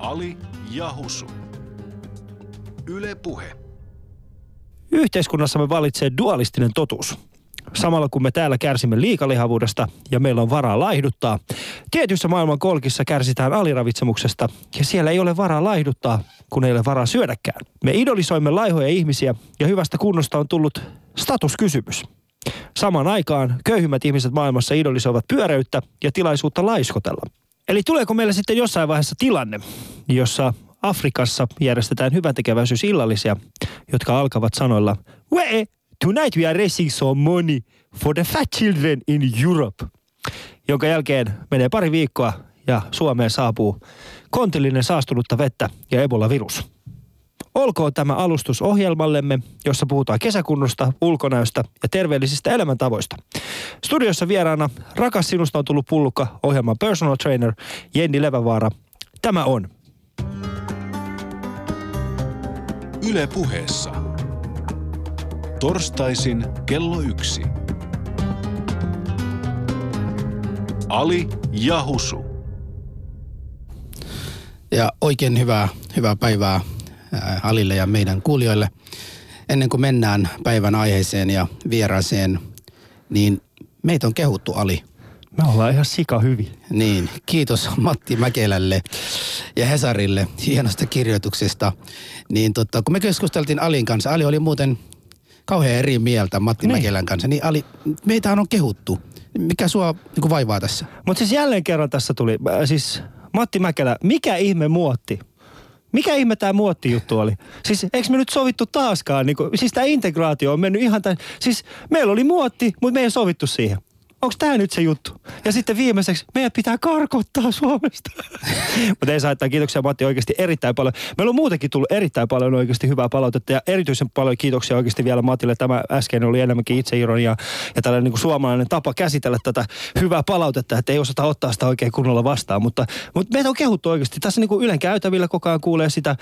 Ali ja Husu. Yle Puhe. Yhteiskunnassamme valitsee dualistinen totuus. Samalla kun me täällä kärsimme liikalihavuudesta ja meillä on varaa laihduttaa, tietyissä maailman kolkissa kärsitään aliravitsemuksesta ja siellä ei ole varaa laihduttaa, kun ei ole varaa syödäkään. Me idolisoimme laihoja ihmisiä ja hyvästä kunnosta on tullut statuskysymys. Samaan aikaan köyhimmät ihmiset maailmassa idolisoivat pyöreyttä ja tilaisuutta laiskotella. Eli tuleeko meille sitten jossain vaiheessa tilanne, jossa Afrikassa järjestetään hyväntekeväisyysillallisia, jotka alkavat sanoilla We, tonight we are raising some money for the fat children in Europe. Jonka jälkeen menee pari viikkoa ja Suomeen saapuu kontillinen saastunutta vettä ja Ebola-virus. Olkoon tämä alustus ohjelmallemme, jossa puhutaan kesäkunnosta, ulkonäöstä ja terveellisistä elämäntavoista. Studiossa vieraana Rakas sinusta on tullut pullukka ohjelman personal trainer Jenni Levävaara. Tämä on Yle Puheessa. Torstaisin kello yksi. Ali ja Husu. Ja oikein hyvää, hyvää päivää ää, Alille ja meidän kuulijoille. Ennen kuin mennään päivän aiheeseen ja vieraaseen, niin meitä on kehuttu Ali. Me ollaan ihan sika hyvin. Niin, kiitos Matti Mäkelälle ja Hesarille hienosta kirjoituksesta. Niin tota, kun me keskusteltiin Alin kanssa, Ali oli muuten kauhean eri mieltä Matti Niin. Mäkelän kanssa, niin Ali, meitähän on kehuttu. Mikä sua niin vaivaa tässä? Mutta siis jälleen kerran tässä tuli, äh, siis Matti Mäkelä, mikä ihme muotti? Mikä ihme tämä muottijuttu oli? Siis eikö me nyt sovittu taaskaan? Niin kuin, siis tämä integraatio on mennyt ihan tämän, siis meillä oli muotti, mutta me ei sovittu siihen. Onko tämä nyt se juttu? Ja sitten viimeiseksi, meidän pitää karkottaa Suomesta. Mutta ei saa, että kiitoksia Matti oikeasti erittäin paljon. Meillä on muutenkin tullut erittäin paljon oikeasti hyvää palautetta ja erityisen paljon kiitoksia oikeasti vielä Matille. Tämä äsken oli enemmänkin itseironia ja tällainen niin kuin suomalainen tapa käsitellä tätä hyvää palautetta, että ei osata ottaa sitä oikein kunnolla vastaan. Mutta, mutta meitä on kehuttu oikeasti. Tässä niin kuin Ylen käytävillä koko ajan kuulee sitä,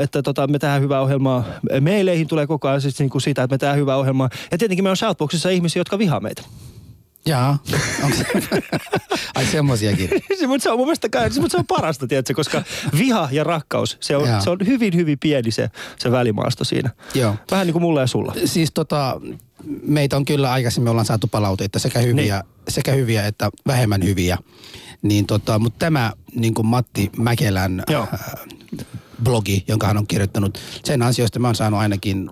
että tota, me tehdään hyvää ohjelmaa. Meileihin tulee koko ajan siis niin kuin sitä, että me tehdään hyvää ohjelmaa. Ja tietenkin meillä on Shoutboxissa ihmisiä, jotka vihaa meitä. Jaa? Ai semmosiakin. Se, mutta se on mun mielestä kai, se, mutta se on parasta, tiedätkö, koska viha ja rakkaus, se on, se on hyvin, hyvin pieni se, se välimaasto siinä. Joo. Vähän niin kuin mulla ja sulla. Siis tota, meitä on kyllä aikaisemmin ollaan saatu palautetta sekä hyviä, niin. sekä hyviä että vähemmän hyviä. Niin tota, mutta tämä niin kuin Matti Mäkelän Joo. äh, blogi, jonka hän on kirjoittanut, sen ansiosta mä oon saanut ainakin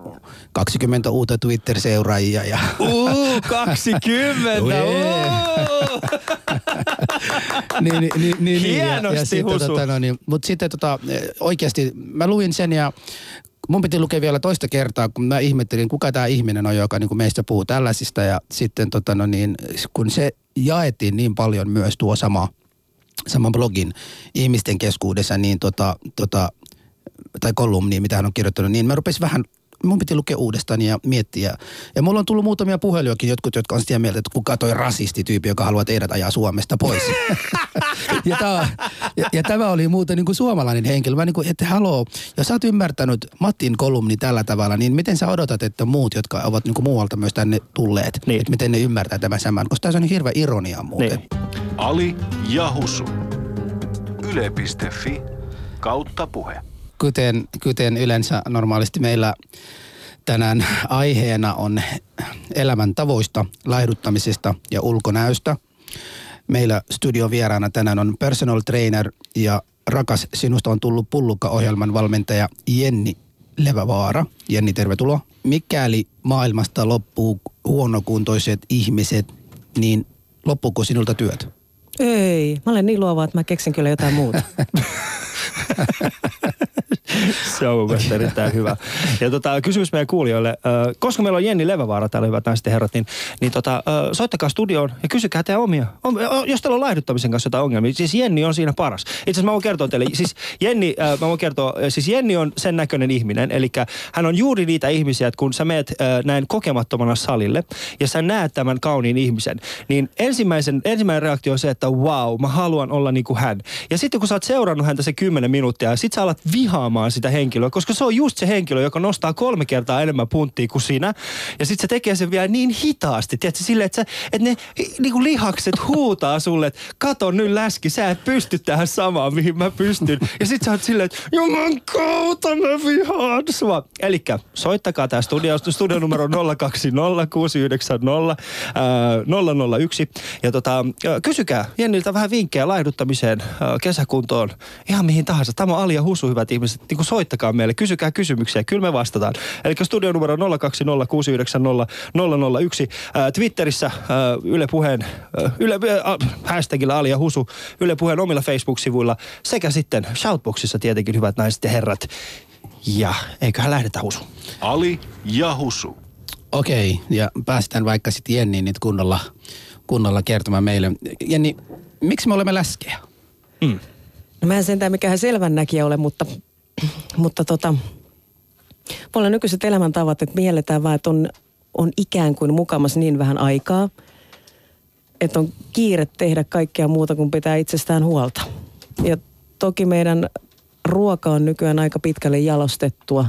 20 uutta Twitter-seuraajia. Ja, Uh, 20! Ue. Uh. niin, niin, niin, niin, Hienosti, sitten, Husu. tota, no, niin, mutta sitten tota, oikeasti mä luin sen ja mun piti lukea vielä toista kertaa, kun mä ihmettelin, kuka tämä ihminen on, joka niin kuin meistä puhuu tällaisista. Ja sitten tota, no niin, kun se jaettiin niin paljon myös tuo sama, sama blogin ihmisten keskuudessa, niin tota, tota, tai kolumni, mitä hän on kirjoittanut, niin mä rupesin vähän mun piti lukea uudestaan ja miettiä. Ja mulla on tullut muutamia puhelujakin, jotkut, jotka on sitä mieltä, että kuka toi rasistityyppi, joka haluaa teidät ajaa Suomesta pois. ja, tämä, ja, ja, tämä oli muuten niin kuin suomalainen henkilö. Mä niin kuin, että haloo, jos sä oot ymmärtänyt Mattin kolumni tällä tavalla, niin miten sä odotat, että muut, jotka ovat niin kuin muualta myös tänne tulleet, Niin. että miten ne ymmärtää tämän saman? Koska tässä on hirveä ironia muuten. Niin. Ali ja Husu. Yle.fi kautta puhe. Kuten, kuten yleensä normaalisti meillä tänään aiheena on elämäntavoista, laihduttamisesta ja ulkonäöstä. Meillä studion vieraana tänään on personal trainer ja rakas sinusta on tullut pullukka-ohjelman valmentaja Jenni Levävaara. Jenni, tervetuloa. Mikäli maailmasta loppuu huonokuntoiset ihmiset, niin loppuuko sinulta työt? Ei, mä olen niin luova, että mä keksin kyllä jotain muuta. Se on mun erittäin hyvä. Ja tota, kysymys meidän kuulijoille. Koska meillä on Jenni Levävaara täällä, hyvät naiset ja herrat, niin, niin tota, soittakaa studioon ja kysykää teidän omia. Jos teillä on laihduttamisen kanssa jotain ongelmia. Siis Jenni on siinä paras. Itse asiassa mä voin kertoa teille. Siis Jenni, mä voin kertoa, siis Jenni on sen näköinen ihminen. Eli hän on juuri niitä ihmisiä, että kun sä meet näin kokemattomana salille ja sä näet tämän kauniin ihmisen, niin ensimmäisen, ensimmäinen reaktio on se, että wow, mä haluan olla niin kuin hän. Ja sitten kun sä oot seurannut häntä se kymmenen minuuttia ja sit sä alat vihaamaan haukkumaan sitä henkilöä, koska se on just se henkilö, joka nostaa kolme kertaa enemmän punttia kuin sinä. Ja sitten se tekee sen vielä niin hitaasti, tiedätkö, silleen, että, sä, että ne niin kuin lihakset huutaa sulle, että kato nyt läski, sä et pysty tähän samaan, mihin mä pystyn. Ja sitten sä oot silleen, että juman kautta mä vihaan sua. Elikkä soittakaa tää studio, studio numero 020 690 ää, 001. Ja tota, kysykää Jenniltä vähän vinkkejä laihduttamiseen, kesäkuntoon, ihan mihin tahansa. Tämä on Alia Husu, hyvät ihmiset. Niin kuin soittakaa meille, kysykää kysymyksiä, kyllä me vastataan. Eli studio numero 020 690 001. Ää, Twitterissä ää, Yle Puheen, ää, Yle, äh, hashtagilla Alia Husu, Yle Puheen omilla Facebook-sivuilla sekä sitten Shoutboxissa tietenkin hyvät naiset ja herrat. Ja eiköhän lähdetä Husu. Ali ja Husu. Okei, ja päästään vaikka sitten Jenniin nyt kunnolla, kunnolla kertomaan meille. Jenni, miksi me olemme läskejä? No mä en sentään mikään selvännäkijä ole, mutta, mutta tota, mulla on nykyiset elämäntavat, että mielletään vaan, että on, on ikään kuin mukamas niin vähän aikaa, että on kiire tehdä kaikkea muuta kuin pitää itsestään huolta. Ja toki meidän ruoka on nykyään aika pitkälle jalostettua.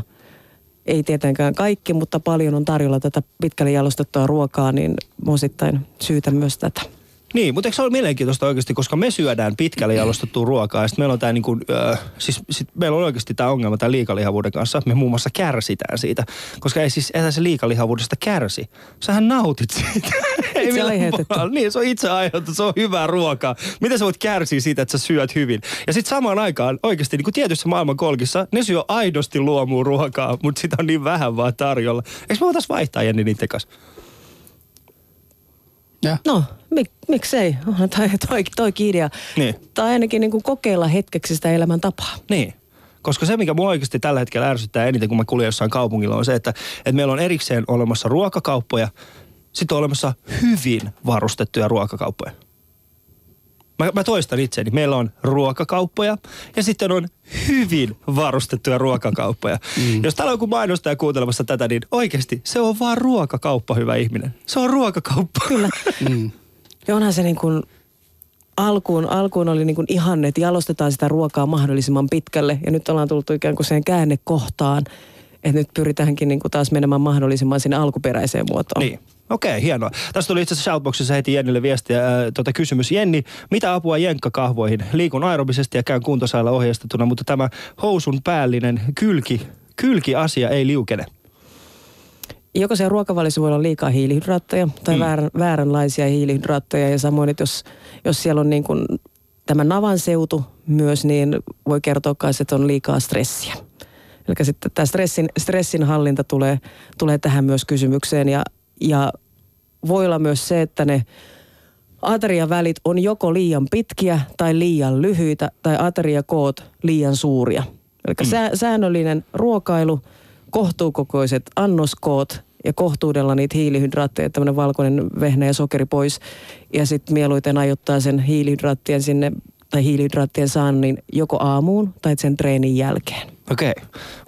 Ei tietenkään kaikki, mutta paljon on tarjolla tätä pitkälle jalostettua ruokaa, niin osittain syytä myös tätä. Niin, mutta eikö se ole mielenkiintoista oikeasti, koska me syödään pitkälle jalostettua ruokaa ja sitten meillä on tämä niinku, äh, siis sit meillä on oikeasti tämä ongelma tämän liikalihavuuden kanssa. Me muun muassa kärsitään siitä, koska ei siis etä se liikalihavuudesta kärsi. Sähän nautit siitä. ei Itse aiheutettu. Niin, se on itse aiheutettu, se on hyvää ruokaa. Miten sä voit kärsiä siitä, että sä syöt hyvin? Ja sitten samaan aikaan oikeasti niin kuin tietyssä maailman kolkissa, ne syö aidosti luomua ruokaa, mutta sitä on niin vähän vaan tarjolla. Eikö me voitaisiin vaihtaa Jenni niiden kanssa? Ja. No, mik, miksei? Onhan toi, toi, toikin idea. Niin. Tai ainakin niin kuin kokeilla hetkeksi sitä elämäntapaa. Niin. Koska se, mikä mua oikeasti tällä hetkellä ärsyttää eniten, kun mä kuljen jossain kaupungilla, on se, että, että meillä on erikseen olemassa ruokakauppoja, sitten on olemassa hyvin varustettuja ruokakauppoja. Mä, mä toistan itseäni. Meillä on ruokakauppoja ja sitten on hyvin varustettuja ruokakauppoja. Mm. Jos täällä on joku mainostaja kuuntelemassa tätä, niin oikeasti se on vaan ruokakauppa, hyvä ihminen. Se on ruokakauppa. Kyllä. Mm. Ja onhan se niin kuin alkuun, alkuun oli niin kuin ihanne, että jalostetaan sitä ruokaa mahdollisimman pitkälle. Ja nyt ollaan tultu ikään kuin siihen käännekohtaan, että nyt pyritäänkin niin kuin taas menemään mahdollisimman sinne alkuperäiseen muotoon. Niin. Okei, hienoa. Tässä tuli itse asiassa Shoutboxissa heti Jennille viestiä. Ää, tota kysymys. Jenni, mitä apua jenkkakahvoihin? Liikun aerobisesti ja käyn kuntosailla ohjeistettuna, mutta tämä housun päällinen kylki, kylki-asia ei liukene. Joko se ruokavaliossa voi olla liikaa hiilihydraatteja tai mm. väärän, vääränlaisia hiilihydraatteja. Ja samoin, että jos, jos siellä on niin kuin tämä navan seutu myös, niin voi kertoa myös, että on liikaa stressiä. Eli sitten tämä stressin, stressin hallinta tulee, tulee tähän myös kysymykseen. Ja, ja voi olla myös se, että ne ateriavälit on joko liian pitkiä tai liian lyhyitä tai ateriakoot liian suuria. Eli mm. sää, säännöllinen ruokailu, kohtuukokoiset annoskoot ja kohtuudella niitä hiilihydraatteja, tämmöinen valkoinen vehnä ja sokeri pois. Ja sitten mieluiten ajoittaa sen hiilihydraattien sinne tai hiilihydraattien saannin joko aamuun tai sen treenin jälkeen. Okei.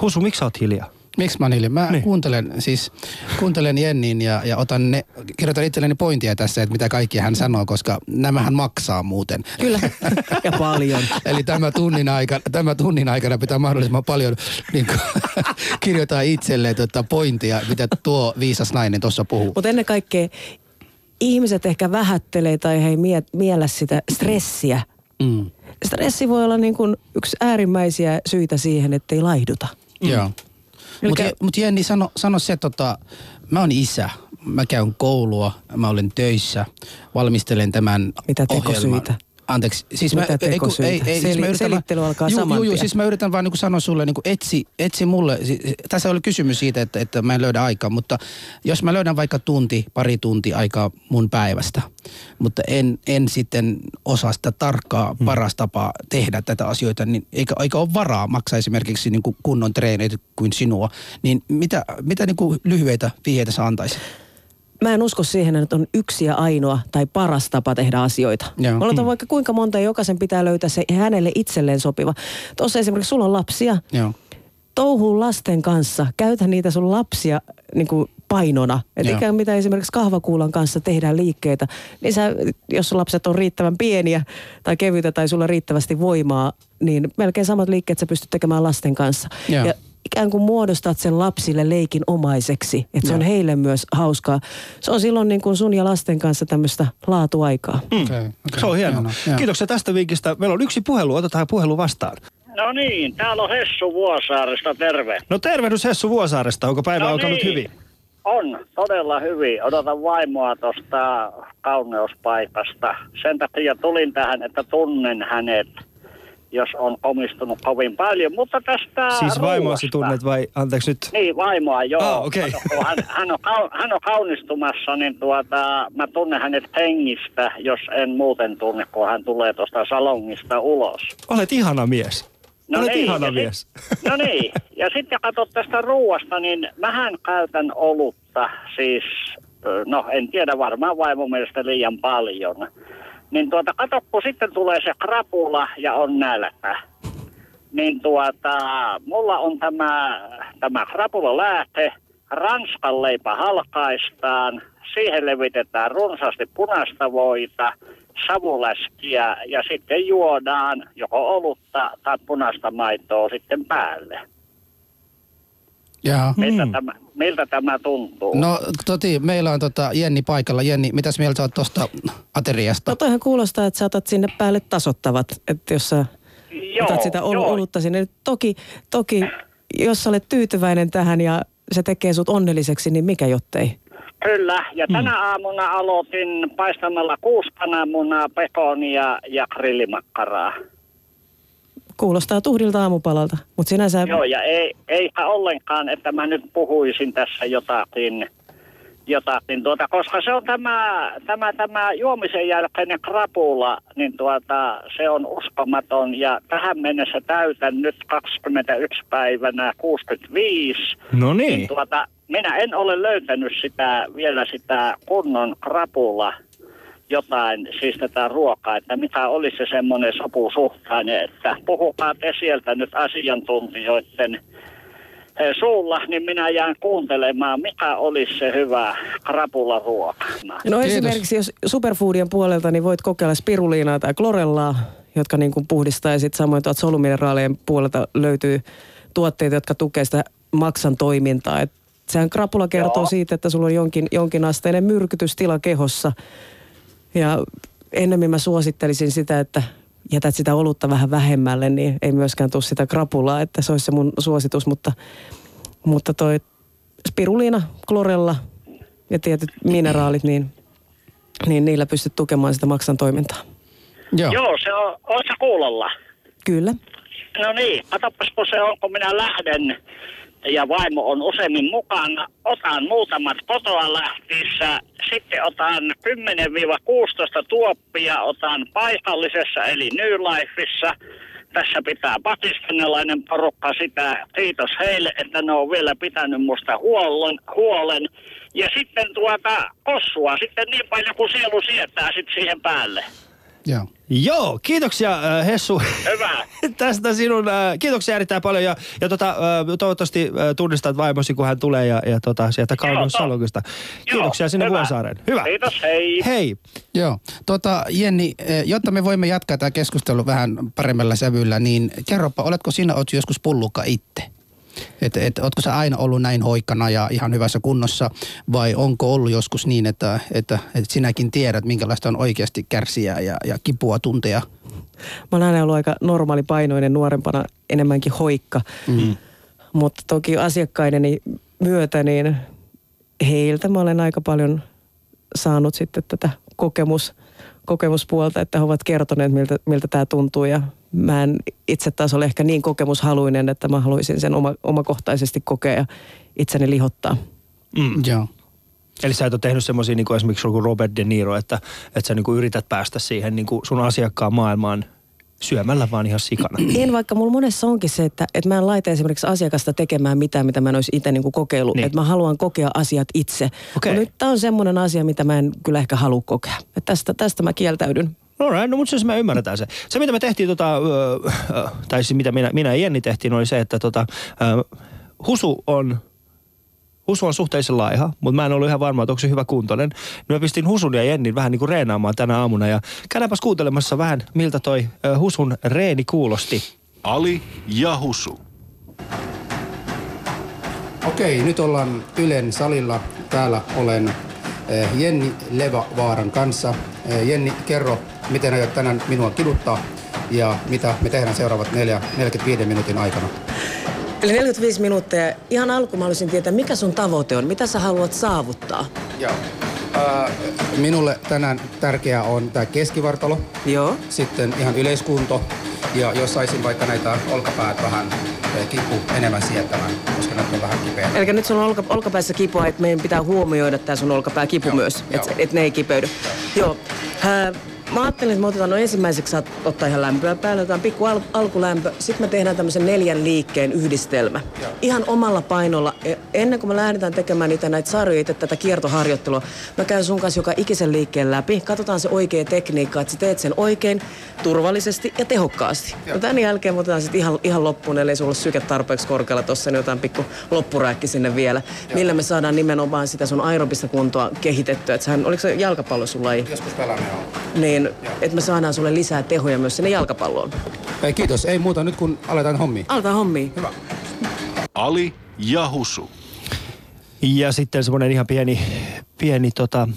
Husu, miksi sä oot hiljaa? Miksi mä hiljaa? Mä Niin. niin. kuuntelen, siis kuuntelen Jennin ja, ja otan ne, kirjoitan itselleni pointia tässä, että mitä kaikkia hän sanoo, koska nämähän maksaa muuten. Kyllä, ja paljon. Eli tämä tunnin, aikana, tämä tunnin aikana pitää mahdollisimman paljon niin kuin, kirjoittaa itselleen tota pointia, mitä tuo viisas nainen tuossa puhuu. Mutta ennen kaikkea ihmiset ehkä vähättelee tai he ei mie- miellä sitä stressiä. Mm. Stressi voi olla niin kuin yksi äärimmäisiä syitä siihen, että ei laihduta. Mm. Joo. Mutta mut Jenni, sano, sano se, tota, mä oon isä, mä käyn koulua, mä olen töissä, valmistelen tämän Mitä tekosyitä? ohjelman. Anteeksi, siis Mitä mä, ei, kun- tekosyitä? ei, ei, siis Seli- mä yritän selittely vaan- alkaa juu, saman juu, juu, siis mä yritän vaan niin sanoa sulle, niin etsi, etsi mulle, siis, tässä oli kysymys siitä, että, että mä en löydä aikaa, mutta jos mä löydän vaikka tunti, pari tunti aikaa mun päivästä, mutta en, en sitten osaa sitä tarkkaa, Hmm. paras tapaa tehdä tätä asioita, niin eikä, eikä ole varaa maksaa esimerkiksi niin kuin kunnon treeneitä kuin sinua, niin mitä, mitä niin kuin lyhyitä vihjeitä sä antaisit? Mä en usko siihen, että on yksi ja ainoa tai paras tapa tehdä asioita. Joo. Mä oletan vaikka kuinka monta ja jokaisen pitää löytää se hänelle itselleen sopiva. Tuossa esimerkiksi sulla on lapsia, Joo. touhuu lasten kanssa, käytä niitä sun lapsia niin kuin painona. Että Joo. ikään mitä esimerkiksi kahvakuulan kanssa tehdään liikkeitä, niin sä, jos lapset on riittävän pieniä tai kevyitä tai sulla riittävästi voimaa, niin melkein samat liikkeet sä pystyt tekemään lasten kanssa. Joo. Ja ikään kuin muodostat sen lapsille leikin omaiseksi, että se on heille myös hauskaa. Se on silloin niin kuin sun ja lasten kanssa tämmöistä laatuaikaa. Okay, okay. Se on hienoa. Hienoa, joo. Kiitoksia tästä vinkistä. Meillä on yksi puhelu. Otetaan puhelu vastaan. No niin, täällä on Hessu Vuosaaresta, terve. No tervehdys Hessu Vuosaaresta. Onko päivä no alkanut niin. hyvin? On, todella hyvin. Odotan vaimoa tuosta kauneuspaikasta. Sen takia tulin tähän, että tunnen hänet, jos on omistunut kovin paljon. Mutta tästä Siis vaimoasi tunnet vai, anteeksi nyt. Niin, vaimoa, joo. Ah, kun hän, hän, on, hän on kaunistumassa, niin tuota, mä tunnen hänet hengistä, jos en muuten tunne, kun hän tulee tuosta salongista ulos. Olet ihana mies. Olet ihana ja mies. Sit, no niin, ja sitten katsot tästä ruuasta, niin mähän käytän olutta, siis, no en tiedä, varmaan vaimon mielestä liian paljon. Niin tuota, kato, kun sitten tulee se krapula ja on nälkä. Niin tuota, mulla on tämä, tämä krapula lähte, ranskan leipä halkaistaan, siihen levitetään runsaasti punaista voita, savuläskiä ja sitten juodaan joko olutta tai punaista maitoa sitten päälle. Joo. Miltä, tämä, miltä tämä tuntuu? No toti, meillä on tota Jenni paikalla. Jenni, mitäs mieltä oot tuosta ateriasta? No toihan kuulostaa, että sä otat sinne päälle tasottavat, että jos sä Joo, otat sitä ol- joo. olutta sinne. Toki, toki, jos sä olet tyytyväinen tähän ja se tekee sut onnelliseksi, niin mikä jottei? Kyllä, ja tänä aamuna aloitin paistamalla kuusi kananmunaa, pekonia ja grillimakkaraa. Kuulostaa tuhdilta aamupalalta, mutta sinänsä Joo, ja ei, eikä ollenkaan, että mä nyt puhuisin tässä jotakin, jotakin tuota, koska se on tämä, tämä, tämä juomisen jälkeinen krapula, niin tuota, se on uskomaton, ja tähän mennessä täytän nyt 21 päivänä 65, No niin niin. tuota, minä en ole löytänyt sitä, vielä sitä kunnon krapula jotain, siis tätä ruokaa, että mikä olisi se semmoinen sopusuhtainen, että puhukaa te sieltä nyt asiantuntijoiden eh, suulla, niin minä jään kuuntelemaan, mikä olisi se hyvä krapularuoka. No Kiitos. esimerkiksi jos superfoodien puolelta, niin voit kokeilla spiruliinaa tai klorellaa, jotka niin kuin puhdistaa. Ja sitten samoin tuolta solumineraalien puolelta löytyy tuotteita, jotka tukevat sitä maksan toimintaa. Et sehän krapula kertoo Joo. siitä, että sulla on jonkin, jonkinasteinen myrkytystila kehossa. Ja ennemmin mä suosittelisin sitä, että jätät sitä olutta vähän vähemmälle, niin ei myöskään tule sitä krapulaa, että se olisi se mun suositus. Mutta, mutta toi spiruliina, klorella ja tietyt mineraalit, niin, niin niillä pystyt tukemaan sitä maksan toimintaa. Joo. Joo, se on, on se kuulolla. Kyllä. No niin, katsopas kun se on, kun minä lähden ja vaimo on useimmin mukana. Otan muutamat kotoa lähtiessä, sitten otan 10-16 tuoppia, otan paikallisessa eli New Lifeissa. Tässä pitää pakistanelainen porukka sitä. Kiitos heille, että ne on vielä pitänyt musta huolen. huolen. Ja sitten tuota kossua sitten niin paljon kuin sielu sietää sitten siihen päälle. Joo. Joo, kiitoksia äh, Hessu Hyvä. tästä sinun, äh, kiitoksia erittäin paljon ja, ja tota, äh, toivottavasti äh, tunnistat vaimosi, kun hän tulee ja, ja tota, sieltä kauneus to- salongista. Kiitoksia Joo, sinne hyvä. Vuosaareen. Hyvä. Kiitos, hei. Hei. Joo. Tota, Jenni, eh, jotta me voimme jatkaa tämä keskustelu vähän paremmalla sävyllä, niin kerropa, oletko sinä oot joskus pullukka itse? Et, et, ootko sä aina ollut näin hoikkana ja ihan hyvässä kunnossa vai onko ollut joskus niin, että, että, että sinäkin tiedät, minkälaista on oikeasti kärsiä ja, ja kipua tuntea? Mä oon aina ollut aika normaalipainoinen nuorempana, enemmänkin hoikka. Mm. Mutta toki asiakkaideni myötä, niin heiltä mä olen aika paljon saanut sitten tätä kokemus, kokemuspuolta, että he ovat kertoneet, miltä, miltä tämä tuntuu. Ja mä en itse taas ole ehkä niin kokemushaluinen, että mä haluaisin sen oma, omakohtaisesti kokea ja itseni lihottaa. Mm. Joo. Eli sä et ole tehnyt semmoisia niin kuin esimerkiksi joku Robert De Niro, että, että sä niin kuin yrität päästä siihen niin kuin sun asiakkaan maailmaan syömällä vaan ihan sikana. En, vaikka mulla monessa onkin se, että, että mä en laita esimerkiksi asiakasta tekemään mitään, mitä mä en olisi itse niin kokeillut. Niin. Että mä haluan kokea asiat itse. Okei. Mutta nyt tämä on semmoinen asia, mitä mä en kyllä ehkä halua kokea. Että tästä, tästä mä kieltäydyn. No no mutta siis me ymmärretään se. Se mitä me tehtiin, tota, ö, ö, tai siis mitä minä, minä ja Jenni tehtiin, oli se, että tota, ö, Husu on Husu on suhteellisen laiha, mutta mä en ollut ihan varma, että onko se hyvä kuntoinen. Niin mä pistin Husun ja Jennin vähän niin kuin reenaamaan tänä aamuna ja käydäänpäs kuuntelemassa vähän, miltä toi Husun reeni kuulosti. Ali ja Husu. Okei, nyt ollaan Ylen salilla. Täällä olen Jenni Levavaaran kanssa. Eh, Jenni, kerro, miten aiot tänään minua kiduttaa ja mitä me tehdään seuraavat neljä, 45 minuutin aikana. Eli 45 minuuttia. Ihan alkuun mä haluaisin tietää, mikä sun tavoite on? Mitä sä haluat saavuttaa? Joo. Äh, minulle tänään tärkeää on tämä keskivartalo, Joo. sitten ihan yleiskunto ja jos saisin vaikka näitä olkapäät vähän eh, kipu enemmän sietämään, koska ne on vähän kipeä. Eli nyt sulla on olka, olkapäissä kipua, että meidän pitää huomioida tämä sun olkapää kipu Joo, myös, että joo. et ne ei kipeydy. Joo. Ää, mä ajattelin, että me otetaan no ensimmäiseksi saat ottaa ihan lämpöä päälle, otetaan pikku al- alkulämpö, sitten me tehdään tämmöisen neljän liikkeen yhdistelmä. Joo. Ihan omalla painolla. Ja Ennen kuin me lähdetään tekemään niitä näitä sarjoja, itse tätä kiertoharjoittelua, mä käyn sun kanssa joka ikisen liikkeen läpi, katsotaan se oikea tekniikka, että sä teet sen oikein, turvallisesti ja tehokkaasti. Joo. Ja tämän jälkeen me otetaan sitten ihan, ihan loppuun, ellei sulla ole syke tarpeeksi korkealla tossa, niin jotain pikku loppurääkki sinne vielä. Millä me saadaan nimenomaan sitä sun aerobista kuntoa kehitettyä. Et sähän, oliko se jalkapallo sulla laji? Joskus pelaamme on. Niin, Joo. että me saadaan sulle lisää tehoja myös sinne jalkapalloon. Ei, kiitos. Ei muuta nyt kun aletaan hommiin. Aletaan hommia. Hyvä. Ali ja Husu. Ja sitten semmoinen ihan pieni, pieni tota,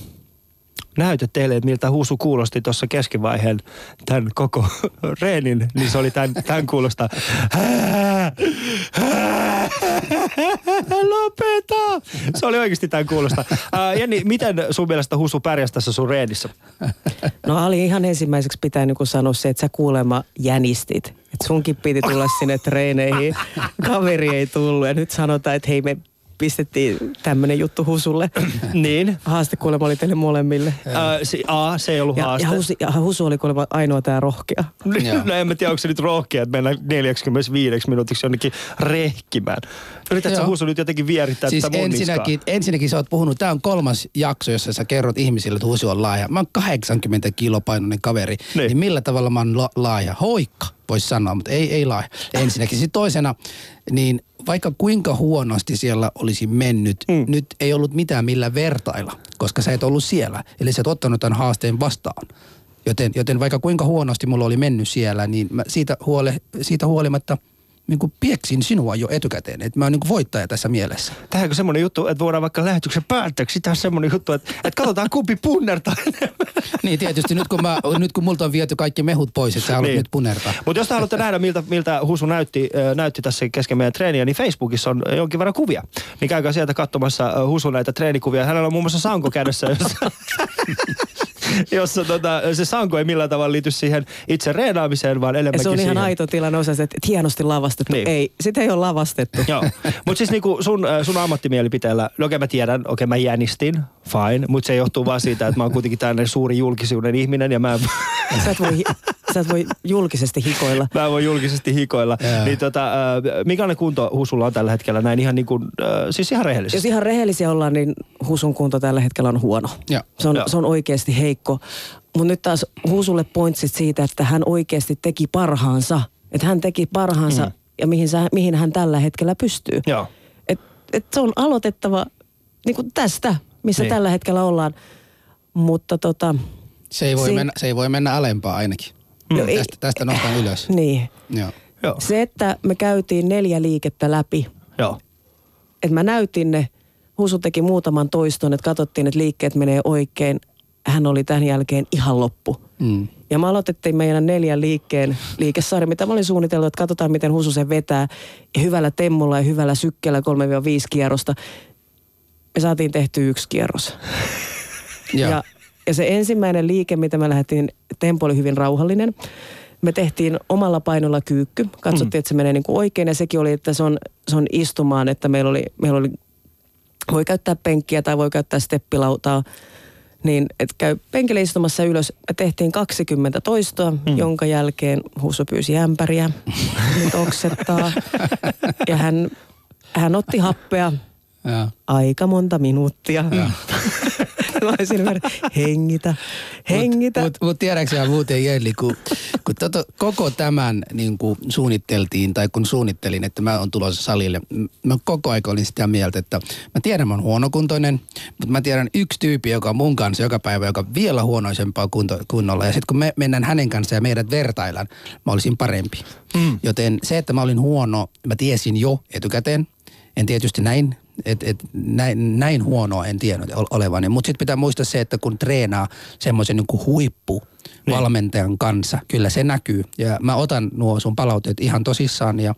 näyte teille, että miltä Husu kuulosti tuossa keskivaiheen tämän koko reenin, niin se oli tämän, tämän kuulosta. Lopeta! Se oli oikeasti tämän kuulosta. Ää, Jenni, miten sun mielestä Husu pärjäsi tässä sun reenissä? No Ali ihan ensimmäiseksi pitää niin sanoa se, että sä kuulemma jänistit. Että sunkin piti tulla sinne treeneihin. Kaveri ei tullut ja nyt sanotaan, että hei me pistettiin tämmönen juttu Husulle. niin. Haaste kuulemma oli teille molemmille. Ää, se, A, se ei ollut Ja, haaste. ja, Husu, ja Husu oli kuulemma ainoa tää rohkea. No en mä tiedä, onko se nyt rohkea, että mennään 45 minuutiksi jonnekin rehkimään. Yritätkö sä. Husu nyt jotenkin vierittää Siis tätä ensinnäkin, ensinnäkin sä oot puhunut, tämä on kolmas jakso, jossa sä kerrot ihmisille, että Husu on laaja. Mä oon 80 kilopainoinen kaveri, Niin. niin, niin millä tavalla mä oon la- laaja? Hoikka, voisi sanoa, mutta ei, ei laaja. Ensinnäkin. Sitten toisena, niin vaikka kuinka huonosti siellä olisi mennyt, mm. nyt ei ollut mitään millä vertailla, koska sä et ollut siellä. Eli sä et ottanut tämän haasteen vastaan. Joten, joten vaikka kuinka huonosti mulla oli mennyt siellä, niin mä siitä, huole, siitä huolimatta niin kuin pieksin sinua jo etukäteen. Että mä oon niin kuin voittaja tässä mielessä. Tähänkö semmoinen juttu, että voidaan vaikka lähetyksen päätteeksi tehdä semmoinen juttu, että, että katsotaan kumpi punnertaa. Niin tietysti nyt kun, mä, nyt kun multa on viety kaikki mehut pois, että sä haluat Niin. nyt punertaa. Mutta jos te haluatte nähdä, miltä, miltä Husu näytti, näytti tässä kesken meidän treeniä, niin Facebookissa on jonkin verran kuvia. Niin käykää sieltä katsomassa Husu näitä treenikuvia. Hänellä on muun muassa sanko kädessä, jossa tota, se sanko ei millään tavalla liity siihen itse reenaamiseen, vaan enemmänkin se on ihan siihen. aito tilanne osa, että, hienosti lavastettu. Niin. Ei, sitä ei ole lavastettu. Joo, mutta siis niinku sun, äh, sun ammattimielipiteellä, no okei mä tiedän, okei mä jänistin, fine, mutta se johtuu vaan siitä, että mä oon kuitenkin tällainen suuri julkisuuden ihminen ja mä en, Sä et voi, sä et voi julkisesti hikoilla. mä en voi julkisesti hikoilla. Joo. Niin tota, äh, minkälainen kunto Husulla on tällä hetkellä näin ihan niin kuin, äh, siis ihan Jos rehellisesti? ihan rehellisiä ollaan, niin Husun kunto tällä hetkellä on huono. Joo. Se on, Joo. se on oikeasti heikko. Mutta nyt taas Husulle pointsit siitä, että hän oikeasti teki parhaansa. Että hän teki parhaansa mm. ja mihin, sä, mihin hän tällä hetkellä pystyy. Joo. Et, et se on aloitettava niin kuin tästä, missä Niin. niin. tällä hetkellä ollaan. Mutta tota, Se ei voi, Si- mennä, se ei voi mennä alempaa ainakin. No ei- tästä, tästä nostan ylös. niin. Joo. Joo. Se, että me käytiin neljä liikettä läpi, Joo. että mä näytin ne, Husu teki muutaman toiston, että katsottiin, että liikkeet menee oikein. Hän oli tämän jälkeen ihan loppu. Mm. Ja me aloitettiin meidän neljän liikkeen liikesarja, mitä mä olin suunnitellut, että katsotaan miten Husu sen vetää. Ja hyvällä temmulla ja hyvällä sykkeellä 3-5 kierrosta. Me saatiin tehty yksi kierros. Joo. Ja, ja se ensimmäinen liike, mitä me lähdettiin, tempo oli hyvin rauhallinen. Me tehtiin omalla painolla kyykky. Katsottiin, mm. että se menee niin kuin oikein ja sekin oli, että se on, se on istumaan, että meillä oli, meillä oli, voi käyttää penkkiä tai voi käyttää steppilautaa. Niin, että käy penkille istumassa ylös. Me tehtiin 20 toistoa, mm. jonka jälkeen Husu pyysi ämpäriä. Nyt oksettaa. Ja hän, hän otti happea Joo. aika monta minuuttia. Mä vähän, hengitä, hengitä. Mutta mut tiedätkö sä muuten Jelli, kun, kun toto, koko tämän niin kun suunniteltiin tai kun suunnittelin, että mä oon tulossa salille, mä koko aika olin sitä mieltä, että mä tiedän mä oon huonokuntoinen, mutta mä tiedän yksi tyyppi, joka on mun kanssa joka päivä, joka on vielä huonoisempaa kunto, kunnolla. Ja sitten kun me mennään hänen kanssaan ja meidät vertaillaan, mä olisin parempi. Mm. Joten se, että mä olin huono, mä tiesin jo etukäteen. En tietysti näin, et, et, näin, näin huonoa en tiennyt ol- olevani. Mutta sitten pitää muistaa se, että kun treenaa semmoisen niin huippu valmentajan kanssa, kyllä se näkyy. Ja mä otan nuo sun palautteet ihan tosissaan ja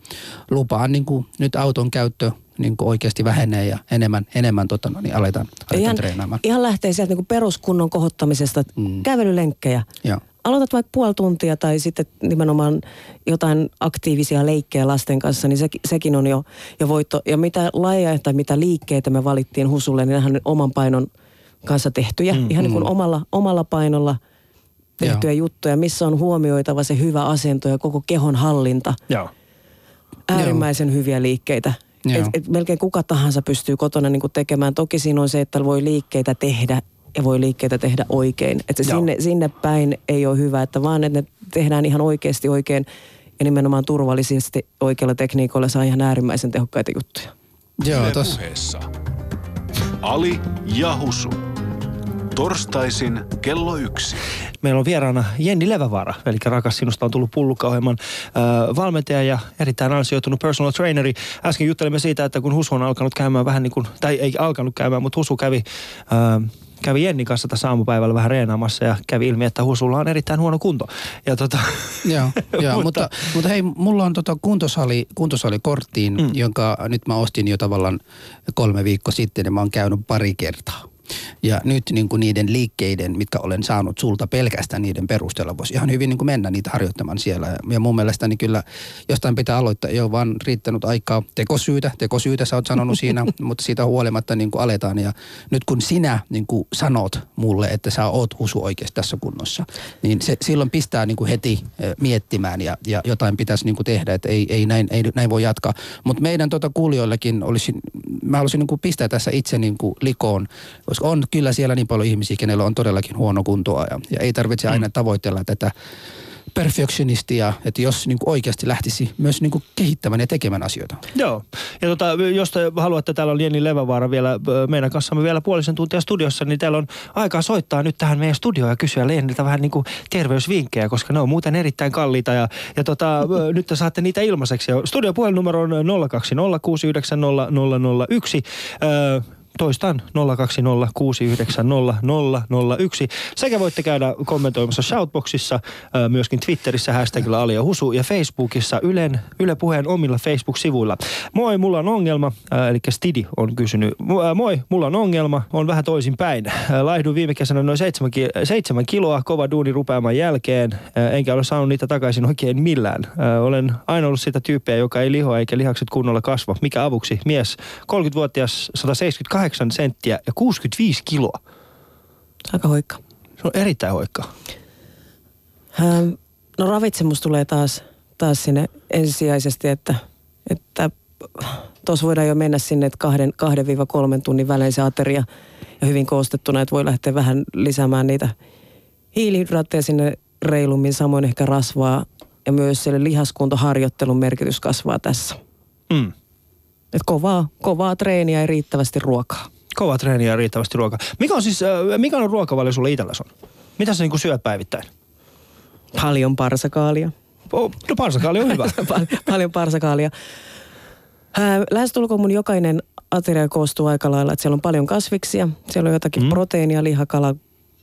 lupaan niin kuin nyt auton käyttö niin kuin oikeasti vähenee ja enemmän, enemmän tota, no, niin aletaan, aletaan Ihan, treenaamaan. ihan lähtee sieltä niin peruskunnon kohottamisesta, mm. kävelylenkkejä. Joo. Aloitat vaikka puoli tuntia tai sitten nimenomaan jotain aktiivisia leikkejä lasten kanssa, niin se, sekin on jo, jo voitto. Ja mitä lajeja tai mitä liikkeitä me valittiin Husulle, niin nehän on oman painon kanssa tehtyjä. Mm, ihan niin kuin omalla, omalla painolla tehtyjä Joo. juttuja, missä on huomioitava se hyvä asento ja koko kehon hallinta. Joo. äärimmäisen hyviä liikkeitä. Joo. Et, et melkein kuka tahansa pystyy kotona niin tekemään. Toki siinä on se, että voi liikkeitä tehdä ja voi liikkeitä tehdä oikein. Että se Joo. sinne, sinne päin ei ole hyvä, että vaan että ne tehdään ihan oikeasti oikein ja nimenomaan turvallisesti oikealla tekniikoilla saa ihan äärimmäisen tehokkaita juttuja. Joo, tos, puheessa. Ali ja Husu. Torstaisin kello yksi. Meillä on vieraana Jenni Levävaara, eli rakas sinusta on tullut pullukkaohjelman äh, valmentaja ja erittäin ansioitunut personal traineri. Äsken juttelimme siitä, että kun Husu on alkanut käymään vähän niin kuin, tai ei alkanut käymään, mutta Husu kävi, äh, kävi Jennin kanssa tässä aamupäivällä vähän reenaamassa ja kävi ilmi, että Husulla on erittäin huono kunto. Ja tota, Joo, joo Mutta- mutta, mutta hei, mulla on tota kuntosali, kuntosalikorttiin, mm. jonka nyt mä ostin jo tavallaan kolme viikkoa sitten ja mä oon käynyt pari kertaa. Ja nyt niin kuin niiden liikkeiden, mitkä olen saanut sulta pelkästään niiden perusteella, voisi ihan hyvin niin kuin mennä niitä harjoittamaan siellä. Ja- mun mielestäni kyllä jostain pitää aloittaa, ei ole vaan riittänyt aikaa tekosyytä, tekosyytä sä oot sanonut siinä, mutta siitä huolimatta niin kuin aletaan. Ja nyt kun sinä niin kuin sanot mulle, että sä oot husu oikeasti tässä kunnossa, niin se silloin pistää niin kuin heti eh, miettimään ja, ja jotain pitäisi niin kuin tehdä, että ei, ei, näin, ei näin voi jatkaa. Mutta meidän tota kuulijoillekin olisi, mä haluaisin niin kuin pistää tässä itse niin kuin likoon, koska on kyllä siellä niin paljon ihmisiä, kenellä on todellakin huono kuntoa ja, ja ei tarvitse aina tavoitella tätä perfektionistia, että jos niin kuin oikeasti lähtisi myös niin kuin kehittämään ja tekemään asioita. Joo. Ja tota, jos te haluatte, täällä on Jenni Levävaara vielä meidän kanssamme vielä puolisen tuntia studiossa, niin teillä on aikaa soittaa nyt tähän meidän studioon ja kysyä Jenniltä vähän niin kuin terveysvinkkejä, koska ne on muuten erittäin kalliita ja, ja tota, nyt te saatte niitä ilmaiseksi. Ja Studiopuhelinumero on 020 690 001. Ö, Toistan 020690001. Sekä voitte käydä kommentoimassa Shoutboxissa, myöskin Twitterissä hashtagilla Ali ja Husu ja Facebookissa Ylen, Yle Puheen omilla Facebook-sivuilla. Moi, mulla on ongelma, eli Stidi on kysynyt. Moi, mulla on ongelma, on vähän toisinpäin. Ö, Laihduin viime kesänä noin seitsemän, ki- seitsemän kiloa kova duuni rupeaman jälkeen, enkä ole saanut niitä takaisin oikein millään. Olen aina ollut sitä tyyppiä, joka ei lihoa eikä lihakset kunnolla kasva. Mikä avuksi? Mies, 30-vuotias, 178 senttiä ja 65 kiloa. Aika hoikka. Se on erittäin hoikkaa. Ähm, No ravitsemus tulee taas, taas sinne ensisijaisesti, että, että tuossa voidaan jo mennä sinne, että kahden, kahden viiva kolmen tunnin välein se ateria ja hyvin koostettuna, että voi lähteä vähän lisäämään niitä hiilihydraatteja sinne reilummin, samoin ehkä rasvaa ja myös siellä lihaskuntoharjoittelun merkitys kasvaa tässä. Mm. Et kovaa, kovaa treeniä ja riittävästi ruokaa. Kova treeni ja riittävästi ruokaa. Mikä on siis, äh, mikä on ruokavalio sulle itselläsi on? Mitä sä niinku syöt päivittäin? Paljon parsakaalia. Oh, no parsakaali on hyvä. Pal- paljon parsakaalia. Ää, Lähestulkoon mun jokainen ateria koostuu aika lailla, että siellä on paljon kasviksia. Siellä on jotakin mm. proteiinia, lihakala,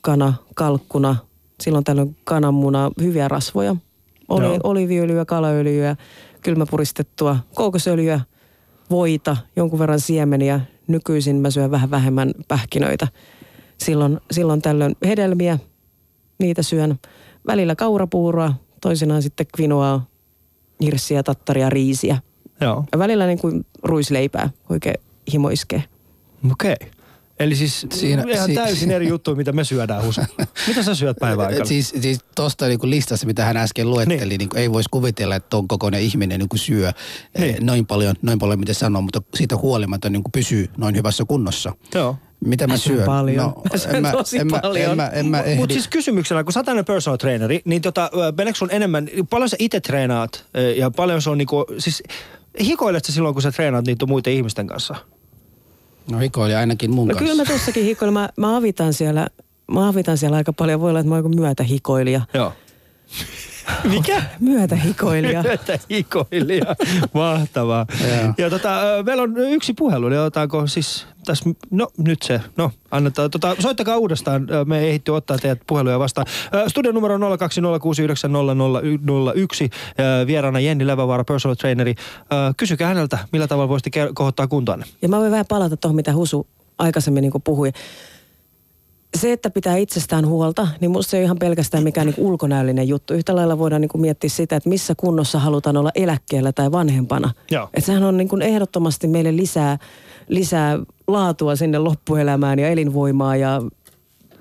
kana, kalkkuna. Silloin tällöin kananmuna, hyviä rasvoja. Oli, Joo. oliviöljyä, kalaöljyä, kylmäpuristettua, kookosöljyä, voita, jonkun verran siemeniä. Nykyisin mä syön vähän vähemmän pähkinöitä. Silloin, silloin tällöin hedelmiä, niitä syön. Välillä kaurapuuroa, toisinaan sitten kvinoaa, hirssiä, tattaria, riisiä. Joo, Ja välillä niin kuin ruisleipää, oikein himo iskee. okei. Okay. Eli siis Siinä, ihan si- täysin eri juttu, mitä me syödään Husu. Mitä sä syöt päivän aikana? Siis, siis tuosta niinku listassa, mitä hän äsken luetteli, Niin. niin. Niinku ei voisi kuvitella, että ton kokoinen ihminen niinku syö Niin. niin. noin paljon, noin paljon, mitä sanoo, mutta siitä huolimatta niinku pysyy noin hyvässä kunnossa. Joo. Mitä mä syön paljon. No, en mä, tosi en mä, paljon. En mä, en mä. Mutta siis kysymyksellä, kun sä oot personal traineri, niin tota, sun enemmän, paljon sä itse treenaat ja paljon se on niinku, siis hikoilet sä silloin, kun sä treenaat niitä muiden ihmisten kanssa? No hikoili ainakin mun No kanssa. kyllä mä tossakin hikoilen. Mä, mä avitan siellä, mä avitan siellä aika paljon. Voi olla, että mä oon joku myötähikoilija. Joo. Mikä? Myötähikoilija. Myötä hikoilija. Mahtavaa. Ja tota, meillä on yksi puhelu, niin otetaanko siis tässä, no nyt se, no annetaan, tota, soittakaa uudestaan, me ei ehditty ottaa teidät puheluja vastaan. Studion numero 020690001, Ö, vieraana Jenni Levävaara, personal traineri. Kysykää häneltä, millä tavalla voisitte kohottaa kuntoanne. Ja mä voin vähän palata tuohon, mitä Husu aikaisemmin niin puhui. Se, että pitää itsestään huolta, niin musta se ei ole ihan pelkästään mikään niin ulkonäöllinen juttu. Yhtä lailla voidaan niin miettiä sitä, että missä kunnossa halutaan olla eläkkeellä tai vanhempana. Joo. Että sehän on niin kuin ehdottomasti meille lisää, lisää laatua sinne loppuelämään ja elinvoimaa ja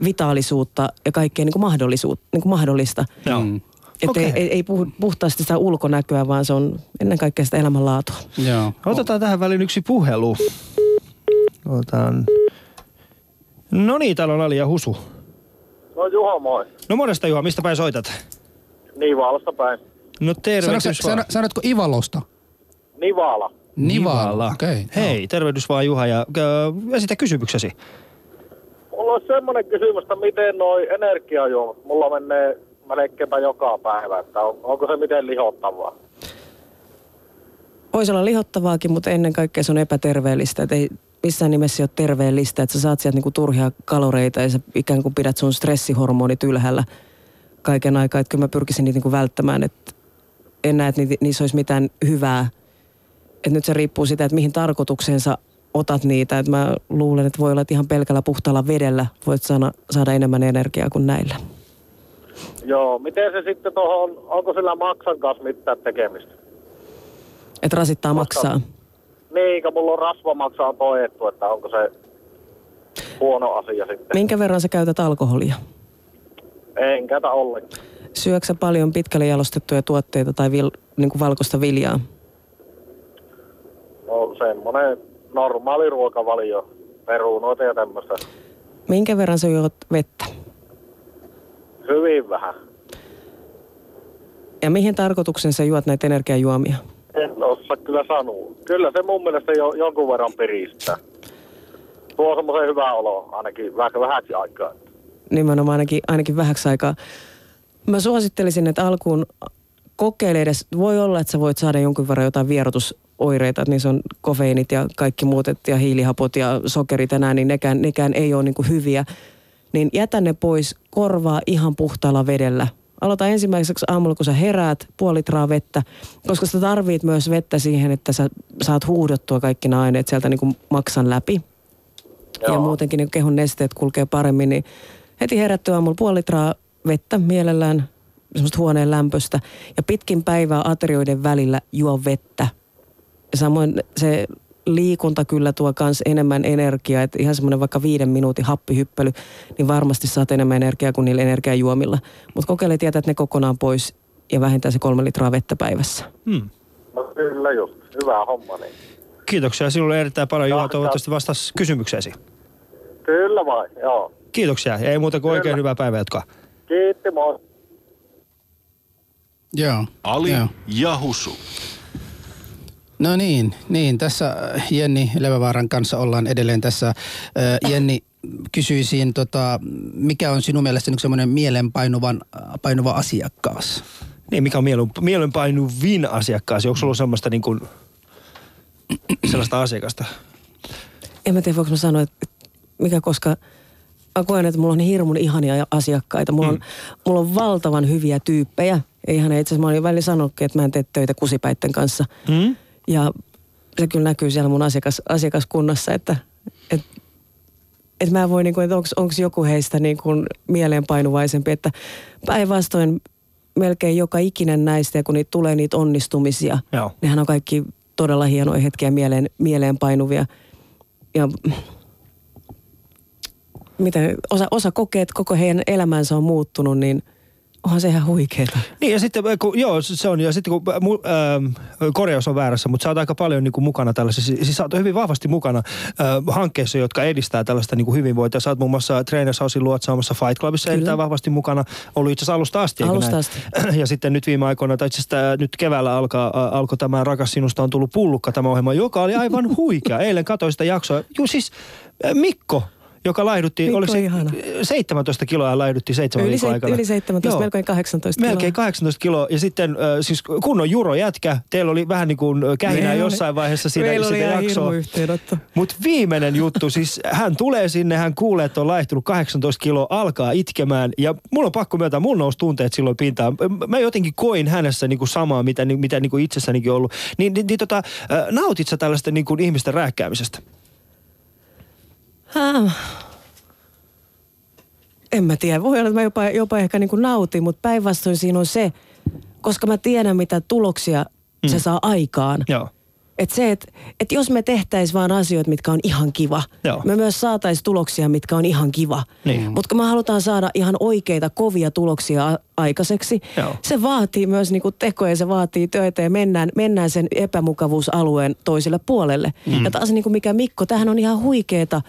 vitaalisuutta ja kaikkea niin kuin mahdollisuutta, niin kuin mahdollista. Joo. Mm. Että Okei. ei, ei, puhu puhtaasti sitä ulkonäköä, vaan se on ennen kaikkea sitä elämänlaatua. Joo. Otetaan tähän väliin yksi puhelu. Otan. No niin, täällä on Ali ja Husu. No Juha, moi. No morjesta Juha, mistä päin soitat? Nivalasta päin. No tervehdys sano, vaan. sano, sanotko Ivalosta? Nivala. Nivala. Okei. Hei, tervehdys vaan Juha ja ö, esitä kysymyksesi. Mulla on semmoinen kysymys, että miten noi energiajuomat, mulla menee melkeinpä joka päivä, että on, onko se miten lihottavaa? Voisi olla lihottavaakin, mutta ennen kaikkea se on epäterveellistä. Et ei missään nimessä ole terveellistä, että sä saat sieltä niinku turhia kaloreita ja sä ikään kuin pidät sun stressihormonit ylhäällä kaiken aikaa. Että kyllä mä pyrkisin niitä niinku välttämään, että en näe, että ni- niissä olisi mitään hyvää. Että nyt se riippuu sitä, että mihin tarkoitukseen sä otat niitä. Että mä luulen, että voi olla, että ihan pelkällä puhtaalla vedellä voit saada, saada enemmän energiaa kuin näillä. Joo, miten se sitten tuohon, onko sillä maksan kanssa mitään tekemistä? Että rasittaa maksaa. Niin, kun mulla on rasvamaksaa toettu, että onko se huono asia sitten. Minkä verran sä käytät alkoholia? En käytä ollenkaan. Syöksä paljon pitkälle jalostettuja tuotteita tai vil, niin kuin valkoista viljaa? No semmonen normaali ruokavalio, perunoita ja tämmöistä. Minkä verran sä juot vettä? Hyvin vähän. Ja mihin tarkoituksen sä juot näitä energiajuomia? En osaa kyllä sanoa. Kyllä se mun mielestä jo, jonkun verran piristää. Tuo semmoisen hyvää olo ainakin vähän vähäksi aikaa. Nimenomaan ainakin, ainakin vähäksi aikaa. Mä suosittelisin, että alkuun kokeile edes, voi olla, että sä voit saada jonkun verran jotain vierotusoireita, että niissä on kofeiinit ja kaikki muut, ja hiilihapot ja sokerit ja nää, niin nekään, nekään ei ole niinku hyviä. Niin jätä ne pois, korvaa ihan puhtaalla vedellä. Aloita ensimmäiseksi aamulla, kun sä heräät, puoli litraa vettä, koska sä tarvit myös vettä siihen, että sä saat huuhdottua kaikki nämä aineet sieltä niinku maksan läpi. Ja Joo. muutenkin niin kehon nesteet kulkee paremmin, niin heti herättyä aamulla puoli litraa vettä mielellään, semmoista huoneen lämpöstä. Ja pitkin päivää aterioiden välillä juo vettä. Ja samoin se liikunta kyllä tuo kans enemmän energiaa, että ihan semmoinen vaikka viiden minuutin happihyppely, niin varmasti saat enemmän energiaa kuin niillä energiajuomilla. Mutta kokeile tietää, että ne kokonaan pois ja vähintään se kolme litraa vettä päivässä. Hmm. No kyllä just. Hyvä homma niin. Kiitoksia sinulle erittäin paljon Juha, toivottavasti vastasi kysymykseesi. Kyllä vai, joo. Kiitoksia ei muuta kuin oikein Kyllä. hyvää päivää jatkaa. Kiitti, moi. Joo. Ali Joo. ja Husu. No niin, niin, tässä äh, Jenni Levävaaran kanssa ollaan edelleen tässä. Äh, Jenni, kysyisin, tota, mikä on sinun mielestä semmoinen mielenpainuvan, äh, painuva asiakkaas? Niin, mikä on mielen, mielenpainuvin asiakkaasi? Onko sulla semmoista niin kuin, sellaista asiakasta? En mä tiedä, voinko mä sanoa, että mikä koska mä koen, että mulla on niin hirmun ihania asiakkaita. Mulla on, mulla on valtavan hyviä tyyppejä. Eihän itse asiassa, mä olin jo välillä sanonutkin, että mä en tee töitä kusipäitten kanssa. Hmm? Ja se kyllä näkyy siellä mun asiakas, asiakaskunnassa, että, että, että mä voin, niin kuin, että onko joku heistä niin kuin mieleenpainuvaisempi, että päinvastoin melkein joka ikinen näistä, ja kun niitä tulee niitä onnistumisia, Joo. nehän on kaikki todella hienoja hetkiä mieleen, mieleenpainuvia. Ja miten, osa, osa kokee, että koko heidän elämänsä on muuttunut, niin onhan se ihan huikeeta. Niin ja sitten, äh, kun, joo se on, ja sitten kun äh, mu, äh, korjaus on väärässä, mutta sä oot aika paljon niin kuin mukana tällaisessa, siis sä oot hyvin vahvasti mukana äh, hankkeissa, jotka edistää tällaista niin kuin hyvinvointia. Sä oot muun muassa Trainers Housein luotsaamassa Fight Clubissa Kyllä. erittäin vahvasti mukana, ollut itse asiassa alusta asti. Alusta asti. Ja sitten nyt viime aikoina, tai itse asiassa äh, nyt keväällä alkaa, äh, alkoi tämä Rakas sinusta on tullut pullukka tämä ohjelma, joka oli aivan huikea. Eilen katsoin sitä jaksoa. Juu siis äh, Mikko, joka laihdutti, Mikko oliko se ihana. 17 kiloa laihdutti seitsemän Yli, viikon se, aikana. yli 17, Joo. melkein 18 kiloa. Melkein 18 kiloa. Ja sitten siis kunnon juro jätkä. Teillä oli vähän niin kuin äh, kähinää Meillä jossain vaiheessa siinä, Meillä oli ihan jaksoa. Mutta viimeinen juttu, siis hän tulee sinne, hän kuulee, että on laihtunut 18 kiloa, alkaa itkemään. Ja mulla on pakko myöntää, mulla nousi tunteet silloin pintaan. Mä jotenkin koin hänessä niinku samaa, mitä, mitä niinku itsessänikin on ollut. Niin, niin, niin tota, nautit sä tällaista niinku ihmisten rääkkäämisestä? Ah. En mä tiedä. Voi olla, että mä jopa, jopa ehkä niin kuin nautin, mutta päinvastoin siinä on se, koska mä tiedän, mitä tuloksia mm. se saa aikaan. Joo. Että se, että et jos me tehtäis vaan asioita, mitkä on ihan kiva, Joo. me myös saatais tuloksia, mitkä on ihan kiva. Niin. Mutta kun me halutaan saada ihan oikeita, kovia tuloksia a- aikaiseksi, Joo. se vaatii myös niinku tekoja, se vaatii töitä ja mennään, mennään sen epämukavuusalueen toiselle puolelle. Mm. Ja taas niinku mikä Mikko, tähän on ihan huikeeta,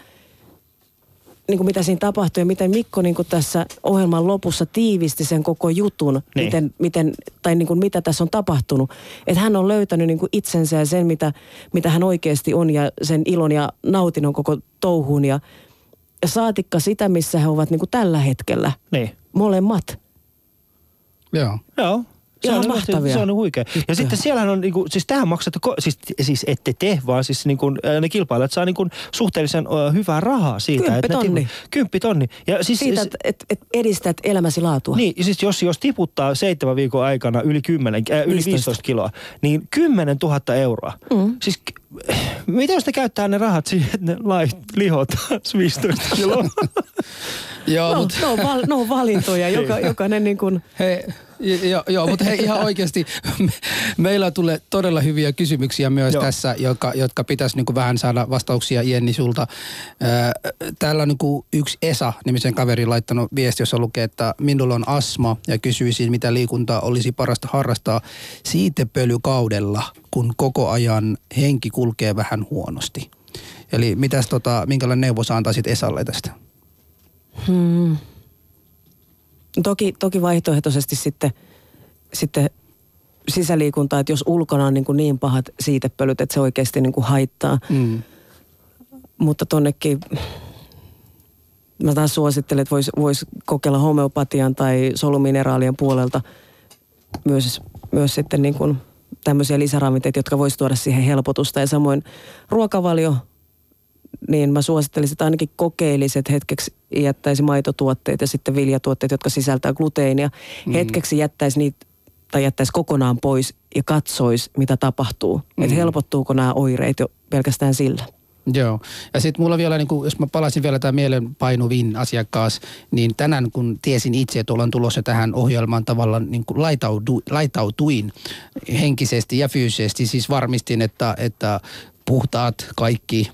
niin kuin mitä siinä tapahtui ja miten Mikko niin kuin tässä ohjelman lopussa tiivisti sen koko jutun, Niin. miten, miten, tai niin kuin mitä tässä on tapahtunut. Että hän on löytänyt niin kuin itsensä ja sen, mitä, mitä hän oikeasti on ja sen ilon ja nautinnon koko touhuun. Ja, ja saatikka sitä, missä he ovat niin kuin tällä hetkellä. Niin. Molemmat. Joo. Joo. Se Ihan on, mahtavia se on huikea. Ja sitten siellähän on, niinku, siis tähän maksatte, ko- siis, siis ette te, vaan siis niinku, ää, ne kilpailijat saa niinku suhteellisen ö, hyvää rahaa siitä. että ne Kymppitonni. tipu- Kymppitonni. Ja siis, Siitä, siis- että et, et edistät elämäsi laatua. Niin, ja siis jos, jos tiputtaa seitsemän viikon aikana yli, 10, äh, yli 15. 15 kiloa, niin 10 000 euroa. Mm. Siis k- mitä jos ne käyttää ne rahat siihen, että ne lai, lihot taas 15 kiloa? Joo, No, mutta no, on val, no on valintoja, joka, jokainen niin kuin, Hei, jo, joo, mutta hei, ihan oikeasti me, meillä tulee todella hyviä kysymyksiä myös Joo. joo. tässä, jotka, jotka pitäisi niin vähän saada vastauksia Jenni sulta. Ää, Täällä on niin yksi Esa-nimisen kaveri laittanut viesti, jossa lukee, että minulla on asma ja kysyisin, mitä liikuntaa olisi parasta harrastaa siitepölykaudella, kun koko ajan henki kulkee vähän huonosti. Eli mitäs tota, minkälainen neuvo sä antaisit Esalle tästä? Hmm. Toki, toki vaihtoehtoisesti sitten, sitten sisäliikuntaa, että jos ulkona on niin, kuin niin pahat siitepölyt, että se oikeasti niin kuin haittaa. Mm. Mutta tonnekin mä taas suosittelen, että voisi vois kokeilla homeopatian tai solumineraalien puolelta myös, myös sitten niin kuin tämmöisiä lisäravinteita, jotka voisi tuoda siihen helpotusta. Ja samoin ruokavalio, niin mä suosittelisin, että ainakin kokeilisi, että hetkeksi jättäisi maitotuotteet ja sitten viljatuotteet, jotka sisältää gluteenia. Mm. Hetkeksi jättäisi niitä tai jättäisi kokonaan pois ja katsoisi, mitä tapahtuu. Mm. Että helpottuuko nämä oireet jo pelkästään sillä. Joo. Ja sitten mulla vielä, niin kun, jos mä palasin vielä tämä mielenpainuvin asiakkaas, niin tänään kun tiesin itse, että ollaan tulossa tähän ohjelmaan tavallaan niin kuin laitaudu, laitautuin henkisesti ja fyysisesti, siis varmistin, että, että puhtaat kaikki,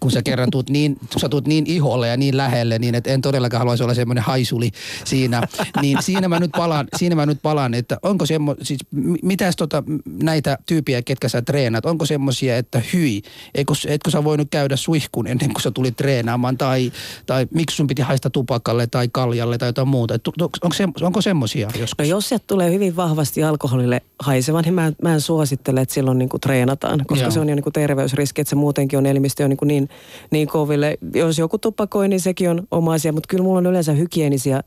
kun sä kerran tuut niin, tuut niin iholle ja niin lähelle, niin että en todellakaan haluaisi olla semmoinen haisuli siinä. Niin siinä mä nyt palaan, siinä mä nyt palaan että onko semmo, siis mitäs tota, näitä tyypiä, ketkä sä treenaat, onko semmosia, että hyi, eikö, etkö sä voinut käydä suihkun ennen kuin sä tulit treenaamaan, tai, tai miksi sun piti haista tupakalle tai kaljalle tai jotain muuta, Et onko, se, onko semmosia joskus? No jos sieltä tulee hyvin vahvasti alkoholille haiseva, niin mä, en- mä en suosittele, että silloin niin kuin treenataan, koska Joo. se on jo niin kuin terveysriski, että se muutenkin on elimistö jo niin, niin, niin koville. Jos joku tupakoi, niin sekin on oma asia, mutta kyllä mulla on yleensä hygienisiä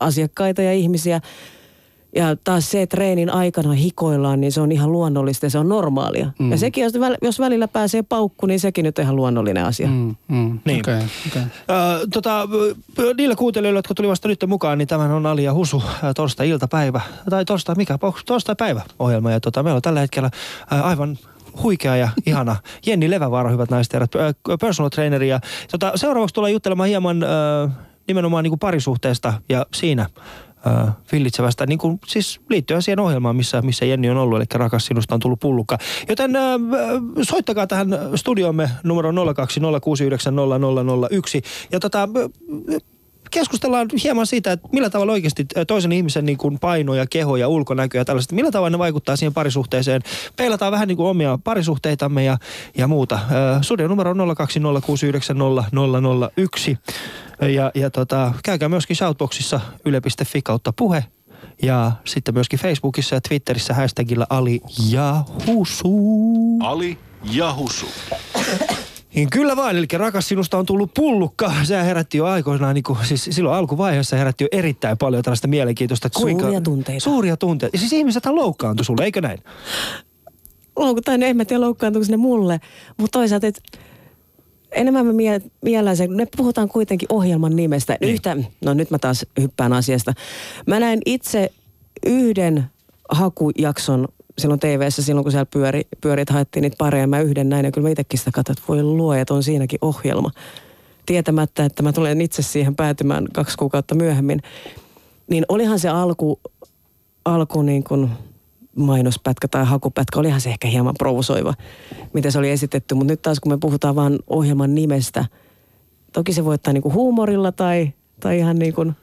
asiakkaita ja ihmisiä. Ja taas se, että treenin aikana hikoillaan, niin se on ihan luonnollista ja se on normaalia. Mm. Ja sekin, jos, väl- jos välillä pääsee paukku, niin sekin nyt on ihan luonnollinen asia. Mm. Mm, Niin. okay, okay. Ö, tota, ö, niille kuuntelijoille, jotka tuli vasta nyt mukaan, niin tämän on Ali ja Husu ö, torstai-iltapäivä, tai torstai, mikä, torstai-päivä ohjelma. Ja tota, meillä on tällä hetkellä ö, aivan huikea ja ihana Jenni Levävaara, hyvät naiset ja ö, personal traineri. Ja, tota, seuraavaksi tullaan juttelemaan hieman ö, nimenomaan niin kuin parisuhteesta ja siinä ö, villitsevästä, niin kuin, siis liittyen siihen ohjelmaan, missä, missä Jenni on ollut, eli rakas sinusta on tullut pullukka. Joten ö, soittakaa tähän studiomme numero 02069001 ja tota, keskustellaan hieman siitä, että millä tavalla oikeasti toisen ihmisen niin kuin paino ja keho ja ulkonäkö ja tällaiset, millä tavalla ne vaikuttaa siihen parisuhteeseen. Peilataan vähän niin kuin omia parisuhteitamme ja, ja muuta. Studion numero on 020690001. Ja, ja tota, käykää myöskin Shoutboxissa yle.fi kautta puhe ja sitten myöskin Facebookissa ja Twitterissä hashtagilla Ali ja Husu. Ali ja Husu. Niin kyllä vain, eli rakas sinusta on tullut pullukka. Se herätti jo aikoinaan, niin kuin, siis silloin alkuvaiheessa herätti jo erittäin paljon tällaista mielenkiintoista. Kuinka, Suuria tunteita. Suuria tunteita. Ja siis ihmisethän loukkaantui sulle, eikö näin? Loukuttaa, en mä tiedä loukkaantuuko ne mulle, mutta toisaalta, että enemmän mä mie- miellän sen, ne puhutaan kuitenkin ohjelman nimestä. Niin. Yhtä, no nyt mä taas hyppään asiasta. Mä näin itse yhden hakujakson silloin tv silloin kun siellä pyöri, pyöri että haettiin niitä pareja. Mä yhden näin ja kyllä mä itsekin sitä katsoin, että voi luo, että on siinäkin ohjelma. Tietämättä, että mä tulen itse siihen päätymään kaksi kuukautta myöhemmin. Niin olihan se alku, alku niin kuin mainospätkä tai hakupätkä, olihan se ehkä hieman provosoiva, miten se oli esitetty. Mutta nyt taas kun me puhutaan vain ohjelman nimestä, toki se voi ottaa niin kuin huumorilla tai, tai ihan niin kuin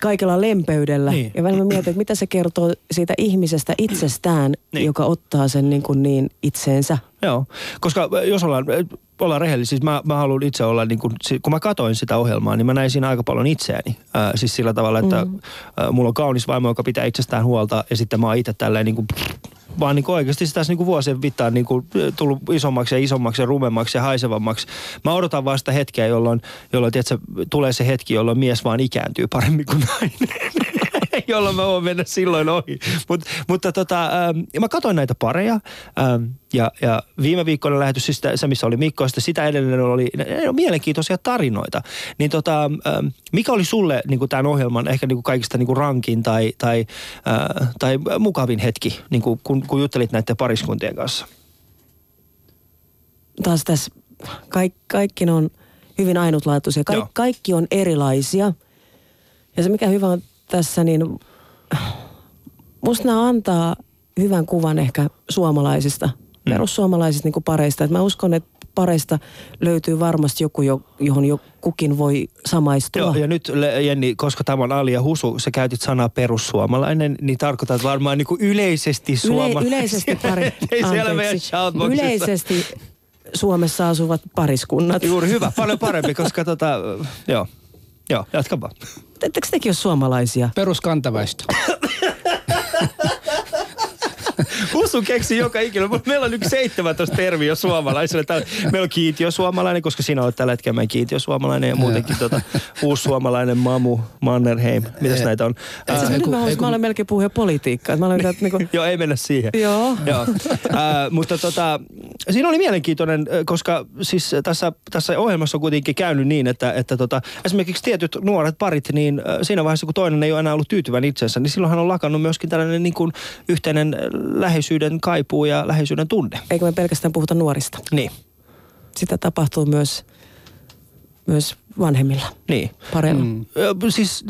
kaikella lempeydellä. Niin. Ja välillä mä mietin, että mitä se kertoo siitä ihmisestä itsestään, Niin. joka ottaa sen niin, kuin niin itseensä. Joo, koska jos ollaan, ollaan rehellisiä, siis mä, mä haluan itse olla, niin kun, kun mä katoin sitä ohjelmaa, niin mä näin siinä aika paljon itseäni. Ää, siis sillä tavalla, että mm. mulla on kaunis vaimo, joka pitää itsestään huolta ja sitten mä oon itse tälleen niin kuin, vaan niin oikeasti se tässä niin vuosien mittaan niin tullut isommaksi ja isommaksi ja rumemmaksi ja haisevammaksi. Mä odotan vaan sitä hetkeä, jolloin, jolloin tiedätkö, tulee se hetki, jolloin mies vaan ikääntyy paremmin kuin nainen. jolloin mä voin mennä silloin ohi. Mut, mutta tota, ähm, mä katsoin näitä pareja ähm, ja, ja viime viikkoina lähetys, siis sitä- se missä oli Mikko, ja sitten sitä edellinen oli ne on mielenkiintoisia tarinoita. Niin tota, ähm, mikä oli sulle niin tämän ohjelman ehkä niin kuin kaikista niin kuin rankin tai, tai, äh, tai mukavin hetki, niin kuin, kun, kun juttelit näiden pariskuntien kanssa? Taas tässä kaikki, kaikki on hyvin ainutlaatuisia. Kaik, Joo. kaikki on erilaisia. Ja se mikä hyvä on tässä, niin musta nämä antaa hyvän kuvan ehkä suomalaisista, Mm. perussuomalaisista niin pareista. Et mä uskon, että pareista löytyy varmasti joku, jo- johon jo kukin voi samaistua. Joo, ja nyt Jenni, koska tämä on Ali ja Husu, sä käytit sanaa perussuomalainen, niin tarkoitat varmaan niin kuin yleisesti Yle, suomalaisia. yleisesti pari, anteeksi. Yleisesti Suomessa asuvat pariskunnat. Juuri hyvä, paljon parempi, koska tota, joo, joo, jatka vaan. Ettekö tekin ole suomalaisia? Peruskantaväestö. Husu keksi joka ikinä. Meillä on nyt 17 termiä suomalaisille. Täällä, meillä on kiintiö suomalainen, koska sinä olet tällä hetkellä meidän kiintiö suomalainen ja muutenkin tota, uusi suomalainen Mamu, Mannerheim. Mitäs näitä on? Itse asiassa Ää, nyt kun- mä, ei haluaisin, kun- mä olen melkein puhua jo politiikkaa. Mä olen että niinku, Joo, ei mennä siihen. Joo. Joo. Ää, mutta tota, siinä oli mielenkiintoinen, koska siis tässä, tässä ohjelmassa on kuitenkin käynyt niin, että, että tota, esimerkiksi tietyt nuoret parit, niin siinä vaiheessa kun toinen ei ole enää ollut tyytyväinen itsensä, niin silloinhan on lakannut myöskin tällainen niin kuin yhteinen läheisyyden kaipuu ja läheisyyden tunne. eikö me pelkästään puhuta nuorista. Niin, Sitä tapahtuu myös, myös vanhemmilla niin. pareilla. Mm. Siis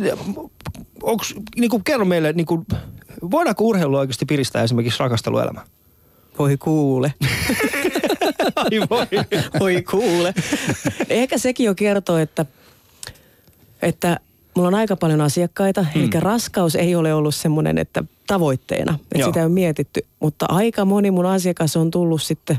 onks, niin kuin, kerro meille, niin kuin, voidaanko urheilu oikeasti piristää esimerkiksi rakasteluelämää? Voi kuule. Ai voi. Voi kuule. Ehkä sekin jo kertoo, että, että mulla on aika paljon asiakkaita. Mm. Eli raskaus ei ole ollut semmoinen, että tavoitteena. Että Joo. sitä ole mietitty. Mutta aika moni mun asiakas on tullut sitten,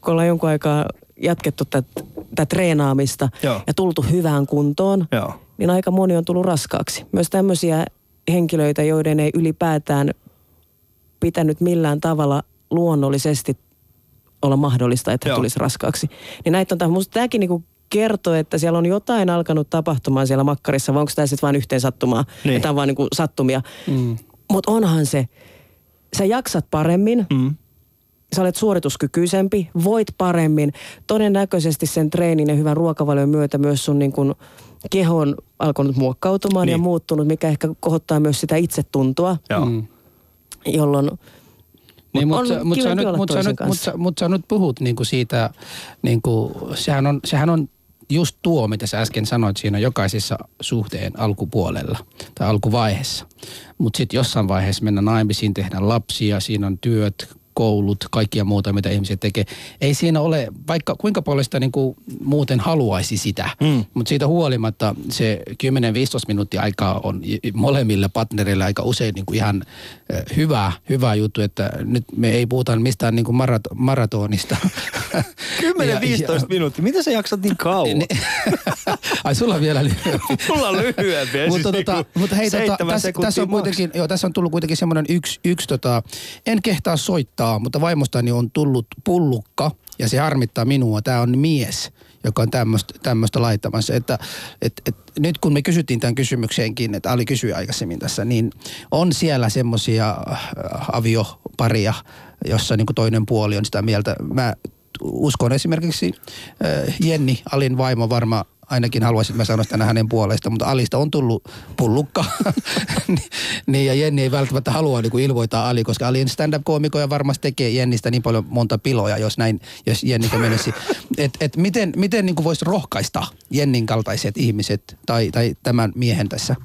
kun ollaan jonkun aikaa jatkettu tätä, tätä treenaamista Joo. ja tultu hyvään kuntoon, Joo. niin aika moni on tullut raskaaksi. Myös tämmöisiä henkilöitä, joiden ei ylipäätään pitänyt millään tavalla luonnollisesti olla mahdollista, että Joo. tulisi raskaaksi. Niin näitä on, musta tämäkin niinku kertoo, että siellä on jotain alkanut tapahtumaan siellä makkarissa, vai onko tämä sitten vain yhteen sattumaa, Niin. niin. tämä on vaan niinku sattumia. Mm. Mutta onhan se, sä jaksat paremmin, Mm. sä olet suorituskykyisempi, voit paremmin. Todennäköisesti sen treenin ja hyvän ruokavalion myötä myös sun niin kun keho on alkanut muokkautumaan Niin. ja muuttunut, mikä ehkä kohottaa myös sitä itsetuntoa, Joo. Mm. jolloin Niin, mutta mut sä, kivempi nyt, mut sä, nyt, mut sä, mut sä nyt puhut niinku siitä, niinku, sehän, on, sehän on just tuo, mitä sä äsken sanoit siinä jokaisessa suhteen alkupuolella tai alkuvaiheessa. Mutta sitten jossain vaiheessa mennä naimisiin, tehdä lapsia, siinä on työt, koulut, kaikkia muuta, mitä ihmiset tekee. Ei siinä ole, vaikka kuinka paljon sitä niin kuin muuten haluaisi sitä, mm. mutta siitä huolimatta se 10-15 minuuttia aikaa on molemmille partnereille aika usein niin kuin ihan hyvä, hyvä juttu, että nyt me ei puhuta mistään niin kuin marat, maratonista. 10-15 minuuttia, mitä sä jaksat niin kauan? Ai sulla on vielä lyhyempi. Mulla on lyhyempi. mutta, siis tota, niinku mutta hei, tota, tässä, tässä, on kuitenkin, joo, tässä on tullut kuitenkin semmoinen yksi, yksi tota, en kehtaa soittaa, mutta vaimostani on tullut pullukka ja se harmittaa minua. Tämä on mies, joka on tämmöistä laittamassa. Että, et, et, nyt kun me kysyttiin tämän kysymykseenkin, että Ali kysyi aikaisemmin tässä, niin on siellä semmoisia avioparia, jossa niin kuin toinen puoli on sitä mieltä. Mä uskon esimerkiksi äh, Jenni, Alin vaimo varmaan ainakin haluaisin, että mä sanoa sitä hänen puolesta, mutta Alista on tullut pullukka. niin, ja Jenni ei välttämättä halua niin kuin ilmoittaa Ali, koska Ali on stand-up-koomiko ja varmasti tekee Jennistä niin paljon monta piloja, jos näin, jos Jenni menisi. Et, et miten, miten niin voisi rohkaista Jennin kaltaiset ihmiset tai, tai tämän miehen tässä?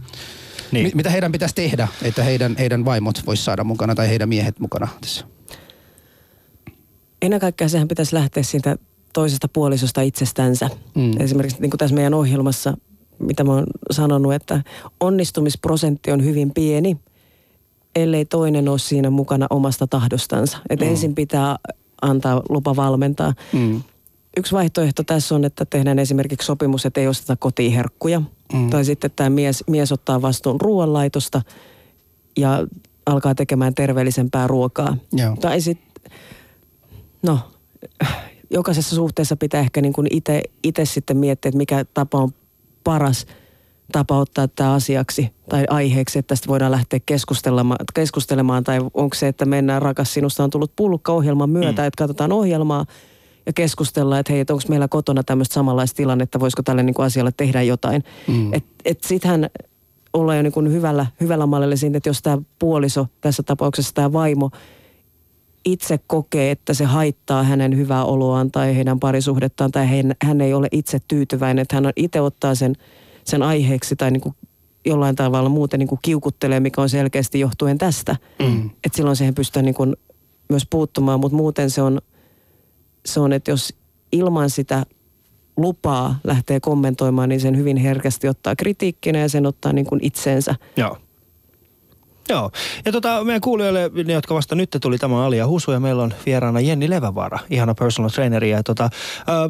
Niin. Mi- mitä heidän pitäisi tehdä, että heidän, heidän vaimot voisi saada mukana tai heidän miehet mukana tässä? Ennen kaikkea sehän pitäisi lähteä siitä toisesta puolisosta itsestänsä. Mm. Esimerkiksi niin kuin tässä meidän ohjelmassa, mitä mä oon sanonut, että onnistumisprosentti on hyvin pieni, ellei toinen ole siinä mukana omasta tahdostansa. Että mm. ensin pitää antaa lupa valmentaa. Mm. Yksi vaihtoehto tässä on, että tehdään esimerkiksi sopimus, että ei osteta kotiin herkkuja. Mm. Tai sitten tämä mies, mies ottaa vastuun ruoanlaitosta ja alkaa tekemään terveellisempää ruokaa. Joo. Tai sitten, no, jokaisessa suhteessa pitää ehkä niin kuin itse sitten miettiä, että mikä tapa on paras tapa ottaa tämä asiaksi tai aiheeksi, että tästä voidaan lähteä keskustelemaan, keskustelemaan tai onko se, että mennään rakas sinusta on tullut pullukka ohjelman myötä, mm. että katsotaan ohjelmaa ja keskustellaan, että hei, että onko meillä kotona tämmöistä samanlaista tilannetta, voisiko tälle niin kuin asialle tehdä jotain. Mm. Että et sittenhän ollaan jo niin kuin hyvällä, hyvällä mallilla siinä, että jos tämä puoliso, tässä tapauksessa tämä vaimo, itse kokee, että se haittaa hänen hyvää oloaan tai heidän parisuhdettaan tai hän, hän ei ole itse tyytyväinen, että hän on itse ottaa sen, sen aiheeksi tai niin kuin jollain tavalla muuten niin kuin kiukuttelee, mikä on selkeästi johtuen tästä. Mm. Että silloin siihen pystytään niin kuin myös puuttumaan, mutta muuten se on, se on, että jos ilman sitä lupaa lähtee kommentoimaan, niin sen hyvin herkästi ottaa kritiikkinä ja sen ottaa niin kuin itseensä. Joo. Joo. Ja tota, meidän kuulijoille, ne, jotka vasta nyt tuli tämä Alia Husu ja meillä on vieraana Jenni Levävaara, ihana personal traineri. Ja tota,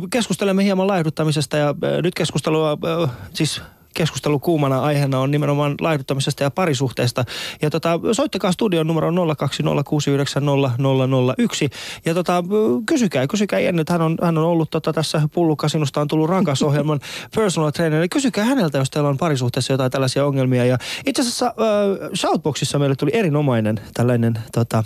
keskustelemme hieman laihduttamisesta ja nyt keskustelua, siis keskustelu kuumana aiheena on nimenomaan laihduttamisesta ja parisuhteesta. Ja tota, soittakaa studion numero 020690001 ja tota, kysykää, kysykää Jenny, hän on, hän on ollut tota, tässä Pullukka, sinusta on tullut rakas ohjelman personal trainer. Kysykää häneltä, jos teillä on parisuhteessa jotain tällaisia ongelmia. Ja itse asiassa äh, Shoutboxissa meille tuli erinomainen tällainen tota,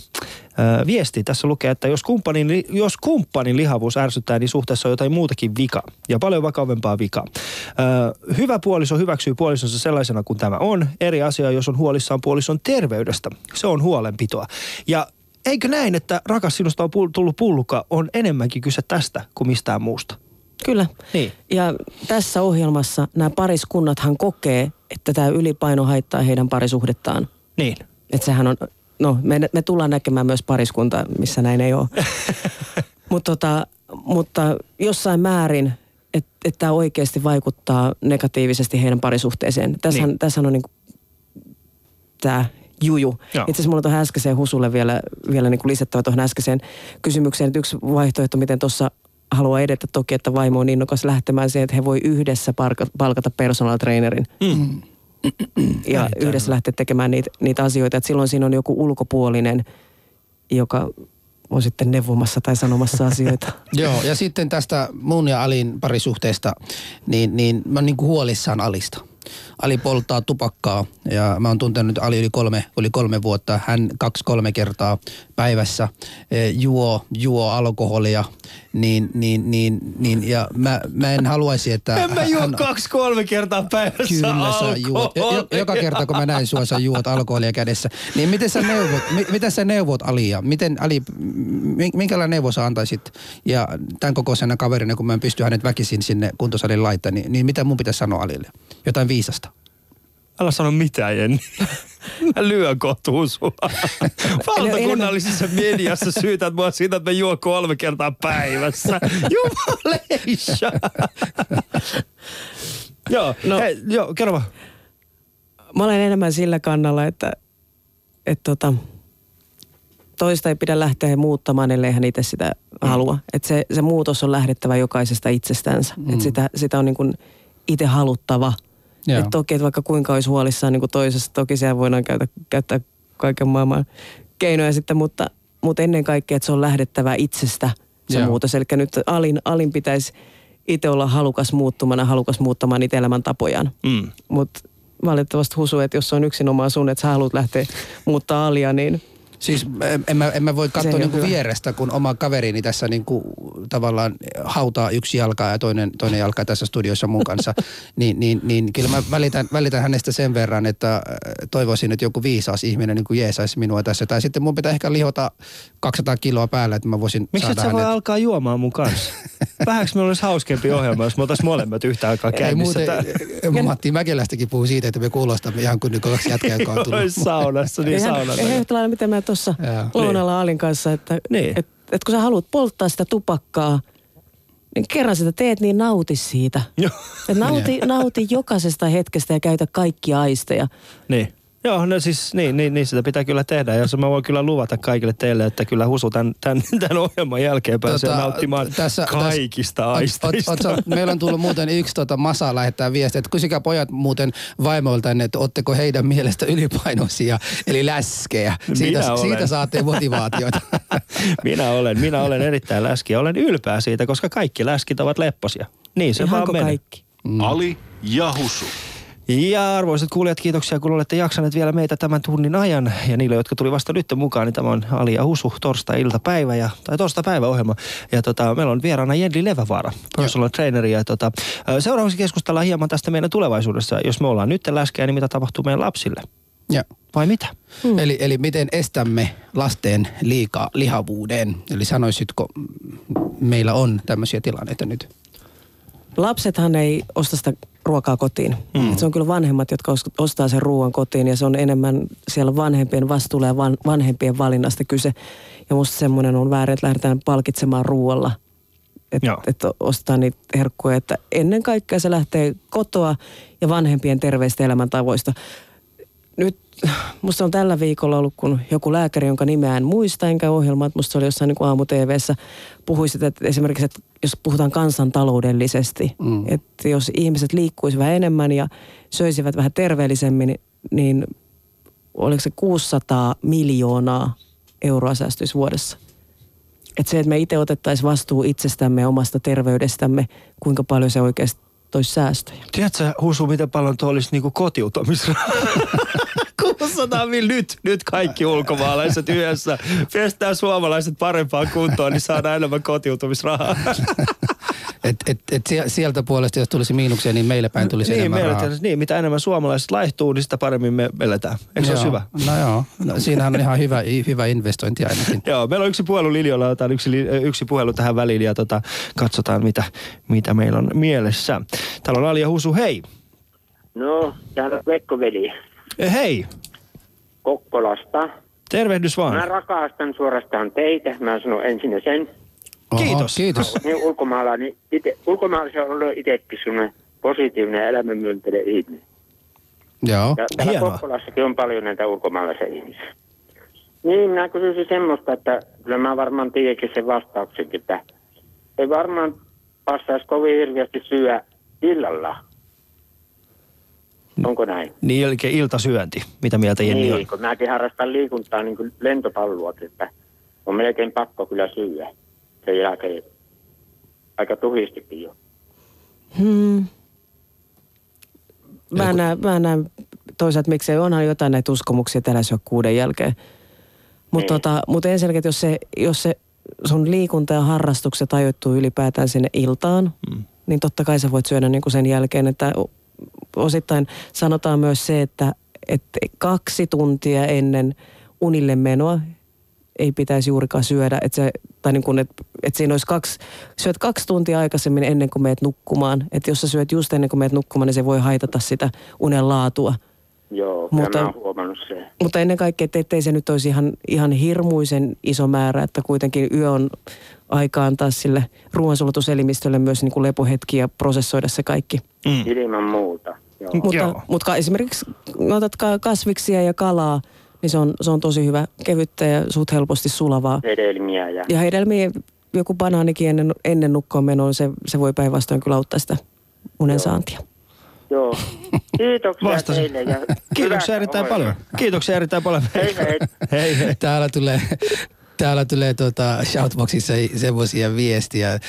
viesti. Tässä lukee, että jos kumppanin, jos kumppanin lihavuus ärsyttää, niin suhteessa on jotain muutakin vika ja paljon vakavempaa vika. Äh, hyvä puoliso hyväksyy puolisonsa sellaisena kuin tämä on. Eri asia, jos on huolissaan puolison terveydestä. Se on huolenpitoa. Ja eikö näin, että rakas sinusta on tullut pullukka, on enemmänkin kyse tästä kuin mistään muusta? Kyllä. Niin. Ja tässä ohjelmassa nämä pariskunnathan kokee, että tämä ylipaino haittaa heidän parisuhdettaan. Niin. Että sehän on, no me, me tullaan näkemään myös pariskunta, missä näin ei ole. Mut tota, mutta jossain määrin, että et tämä oikeasti vaikuttaa negatiivisesti heidän parisuhteeseen. Tässähän, niin. tässähän on niinku tämä juju. Itse asiassa mulla on tuohon äskeiseen Husulle vielä, vielä niin kuin lisättävä tuohon äskeiseen kysymykseen. Että yksi vaihtoehto, miten tuossa haluaa edetä toki, että vaimo on innokas lähtemään siihen, että he voi yhdessä palkata personal trainerin. Mm. Ja Näin yhdessä lähteä tekemään niitä, niitä asioita. Että silloin siinä on joku ulkopuolinen, joka on sitten neuvomassa tai sanomassa asioita. Joo, ja sitten tästä mun ja Alin parisuhteesta, niin, niin mä oon niin kuin huolissaan Alista. Ali polttaa tupakkaa ja mä oon tuntenut Ali yli kolme, yli kolme vuotta. Hän kaksi-kolme kertaa päivässä e, juo, juo alkoholia, niin, niin, niin, niin ja mä, mä en haluaisi, että... En mä juo hän, kaksi-kolme kertaa päivässä Kyllä sä juot. Joka kerta kun mä näin sua, sä juot alkoholia kädessä. Niin miten sä neuvot, mitä sä neuvot Alia? Miten Ali, minkälainen neuvo sä antaisit? Ja tämän kokoisena kaverina, kun mä en pysty hänet väkisin sinne kuntosalin laittaa, niin, niin mitä mun pitäisi sanoa Alille? Jotain viisasta. Älä sano mitään, Jenni. Mä lyön kotuun sua. Valtakunnallisessa mediassa syytät mua siitä, että mä juon kolme kertaa päivässä. Jumaleissa. joo, no. Hei, joo, kerro vaan. Mä olen enemmän sillä kannalla, että, että tota, toista ei pidä lähteä muuttamaan, ellei hän itse sitä mm. halua. Että se, se muutos on lähdettävä jokaisesta itsestänsä. Mm. Että sitä, sitä on niin kuin itse haluttava. Että toki, että vaikka kuinka olisi huolissaan niin kuin toisesta, toki siellä voidaan käytä, käyttää kaiken maailman keinoja sitten, mutta, mutta ennen kaikkea, että se on lähdettävä itsestä se Joo. muutos. Eli nyt alin, alin pitäisi itse olla halukas muuttumana, halukas muuttamaan niitä elämäntapojaan. Mm. Mutta valitettavasti Husu, että jos on yksinomaan sun, että sä haluat lähteä muuttaa alia, niin – Siis en mä, en mä voi katsoa niinku vierestä, kun oma kaverini tässä niinku tavallaan hautaa yksi jalkaa ja toinen, toinen jalka tässä studiossa mun kanssa. niin, niin, niin kyllä mä välitän, välitän hänestä sen verran, että äh, toivoisin, että joku viisas ihminen niin jeesaisi minua tässä. Tai sitten mun pitää ehkä lihota 200 kiloa päällä, että mä voisin Miksi saada et sä hänet. voi alkaa juomaan mun kanssa? Vähäks meillä olisi hauskempi ohjelma, jos me oltaisiin molemmat yhtä aikaa käynnissä. Ei muuten, Matti Mäkelästäkin puhuu siitä, että me kuulostamme ihan kuin kaksi jätkää, joka on tullut. saunassa, niin saunassa. Ei yhtä lailla, miten mä tuossa lounalla Alin kanssa, että niin. et, et kun sä haluat polttaa sitä tupakkaa, niin kerran sitä teet, niin nauti siitä. Et nauti, nauti jokaisesta hetkestä ja käytä kaikkia aisteja. Niin. Joo, no siis niin, niin, niin sitä pitää kyllä tehdä. Ja mä voin kyllä luvata kaikille teille, että kyllä Husu tämän, tämän, tämän ohjelman jälkeen pääsee tota, nauttimaan tässä, kaikista tässä, aisteista. Ot, ot, ot, meillä on tullut muuten yksi tota, masa lähettää viestiä, että kysykää pojat muuten vaimoilta, että otteko heidän mielestä ylipainoisia, eli läskejä. Siitä, siitä saatte motivaatiota. minä olen, minä olen erittäin läski ja olen ylpeä siitä, koska kaikki läskit ovat lepposia. Niin se Ihanko vaan menee. kaikki? Mm. Ali ja Husu. Ja arvoisat kuulijat, kiitoksia kun olette jaksaneet vielä meitä tämän tunnin ajan. Ja niille, jotka tuli vasta nyt mukaan, niin tämä on Ali ja Husu torstai-iltapäivä ja, tai torstai-päiväohjelma. Ja tota, meillä on vieraana Jenli Levävaara, personal trainer. Ja tota, seuraavaksi keskustellaan hieman tästä meidän tulevaisuudessa. Jos me ollaan nyt läskeä, niin mitä tapahtuu meidän lapsille? Ja. Vai mitä? Hmm. Eli, eli miten estämme lasten liikaa lihavuuden? Eli sanoisitko, meillä on tämmöisiä tilanteita nyt? Lapsethan ei osta sitä ruokaa kotiin. Mm. Et se on kyllä vanhemmat, jotka ostaa sen ruoan kotiin ja se on enemmän siellä vanhempien vastuulla ja van, vanhempien valinnasta kyse. Ja musta semmoinen on väärin, että lähdetään palkitsemaan ruoalla. Että et ostaa niitä herkkuja. Että ennen kaikkea se lähtee kotoa ja vanhempien terveistä elämäntavoista. Nyt musta on tällä viikolla ollut, kun joku lääkäri, jonka nimeä en muista, enkä ohjelma, että musta se oli jossain niin aamu TVssä, puhui sitä, että esimerkiksi, että jos puhutaan kansantaloudellisesti, mm. että jos ihmiset liikkuisivat vähän enemmän ja söisivät vähän terveellisemmin, niin oliko se 600 miljoonaa euroa säästyisi vuodessa. Että se, että me itse otettaisiin vastuu itsestämme ja omasta terveydestämme, kuinka paljon se oikeasti toisi säästöjä. Tiedätkö, Husu, miten paljon tuo olisi niinku kotiutumisrahaa? 600 mil nyt, nyt kaikki ulkomaalaiset yhdessä. Pestään suomalaiset parempaan kuntoon, niin saadaan enemmän kotiutumisrahaa. et, et, et sieltä puolesta, jos tulisi miinuksia, niin meille päin tulisi niin, enemmän rahaa. Niin, mitä enemmän suomalaiset laihtuu, niin sitä paremmin me eletään. Eikö joo, se ole hyvä? No joo, no, siinähän on ihan hyvä, hyvä investointi ainakin. joo, meillä on yksi puhelu Liljolla, otetaan yksi, yksi puhelu tähän väliin ja tota, katsotaan mitä, mitä meillä on mielessä. Täällä on Alia Husu, hei. No, täällä on Vekko-veli. Eh, hei. Kokkolasta. Tervehdys vaan. Mä rakastan suorastaan teitä. Mä sanon ensin sen. Oho, kiitos. Kiitos. Niin ulkomailla, niin ite, ulkomailla on ollut itsekin sellainen positiivinen ja elämänmyönteinen ihminen. Joo. Ja täällä Hienoa. Kokkolassakin on paljon näitä ulkomaalaisia ihmisiä. Niin, minä kysyisin semmoista, että kyllä mä varmaan tiedänkin sen vastauksenkin, että ei varmaan passaisi kovin hirveästi syö illalla. Onko näin? Niin, eli iltasyönti. Mitä mieltä Jenni niin, on? Niin, kun mäkin harrastan liikuntaa niin kuin lentopallua, että on melkein pakko kyllä syödä. Sen jälkeen aika tuhistikin jo. Hmm. Mä, Joku... näen, mä näen toisaalta, miksei onhan jotain näitä uskomuksia tällä kuuden jälkeen. Mutta niin. tota, mut ensinnäkin, jos se, jos se sun liikunta ja harrastukset ajoittuu ylipäätään sinne iltaan, hmm. niin totta kai sä voit syödä niin kuin sen jälkeen, että osittain sanotaan myös se, että, että kaksi tuntia ennen unille menoa ei pitäisi juurikaan syödä, että, se, tai niin kuin, että, että siinä olisi kaksi, syöt kaksi tuntia aikaisemmin ennen kuin meet nukkumaan. Että jos sä syöt just ennen kuin meet nukkumaan, niin se voi haitata sitä unen laatua. Joo, Mutta- Mutta... mä huomannut sen. Mutta ennen kaikkea, että ettei se nyt olisi ihan, ihan hirmuisen iso määrä, että kuitenkin yö on aika antaa sille ruoansulatuselimistölle myös niin kuin lepohetki ja prosessoida se kaikki. Mm. Ilman muuta. Joo. Mutta, Joo. mutta esimerkiksi otat ka- kasviksia ja kalaa, niin se on, se on tosi hyvä, kevyttä ja suht helposti sulavaa. Hedelmiä ja... Ja hedelmiä, joku banaanikin ennen, ennen nukkoon menoa, se, se voi päinvastoin kyllä auttaa sitä unen saantia. Joo. Kiitoksia Vastasin. teille. Ja Kiitoksia erittäin paljon. Kiitoksia erittäin paljon. Hei hei. hei, hei. Täällä tulee, täällä tulee tuota shoutboxissa semmoisia viestiä,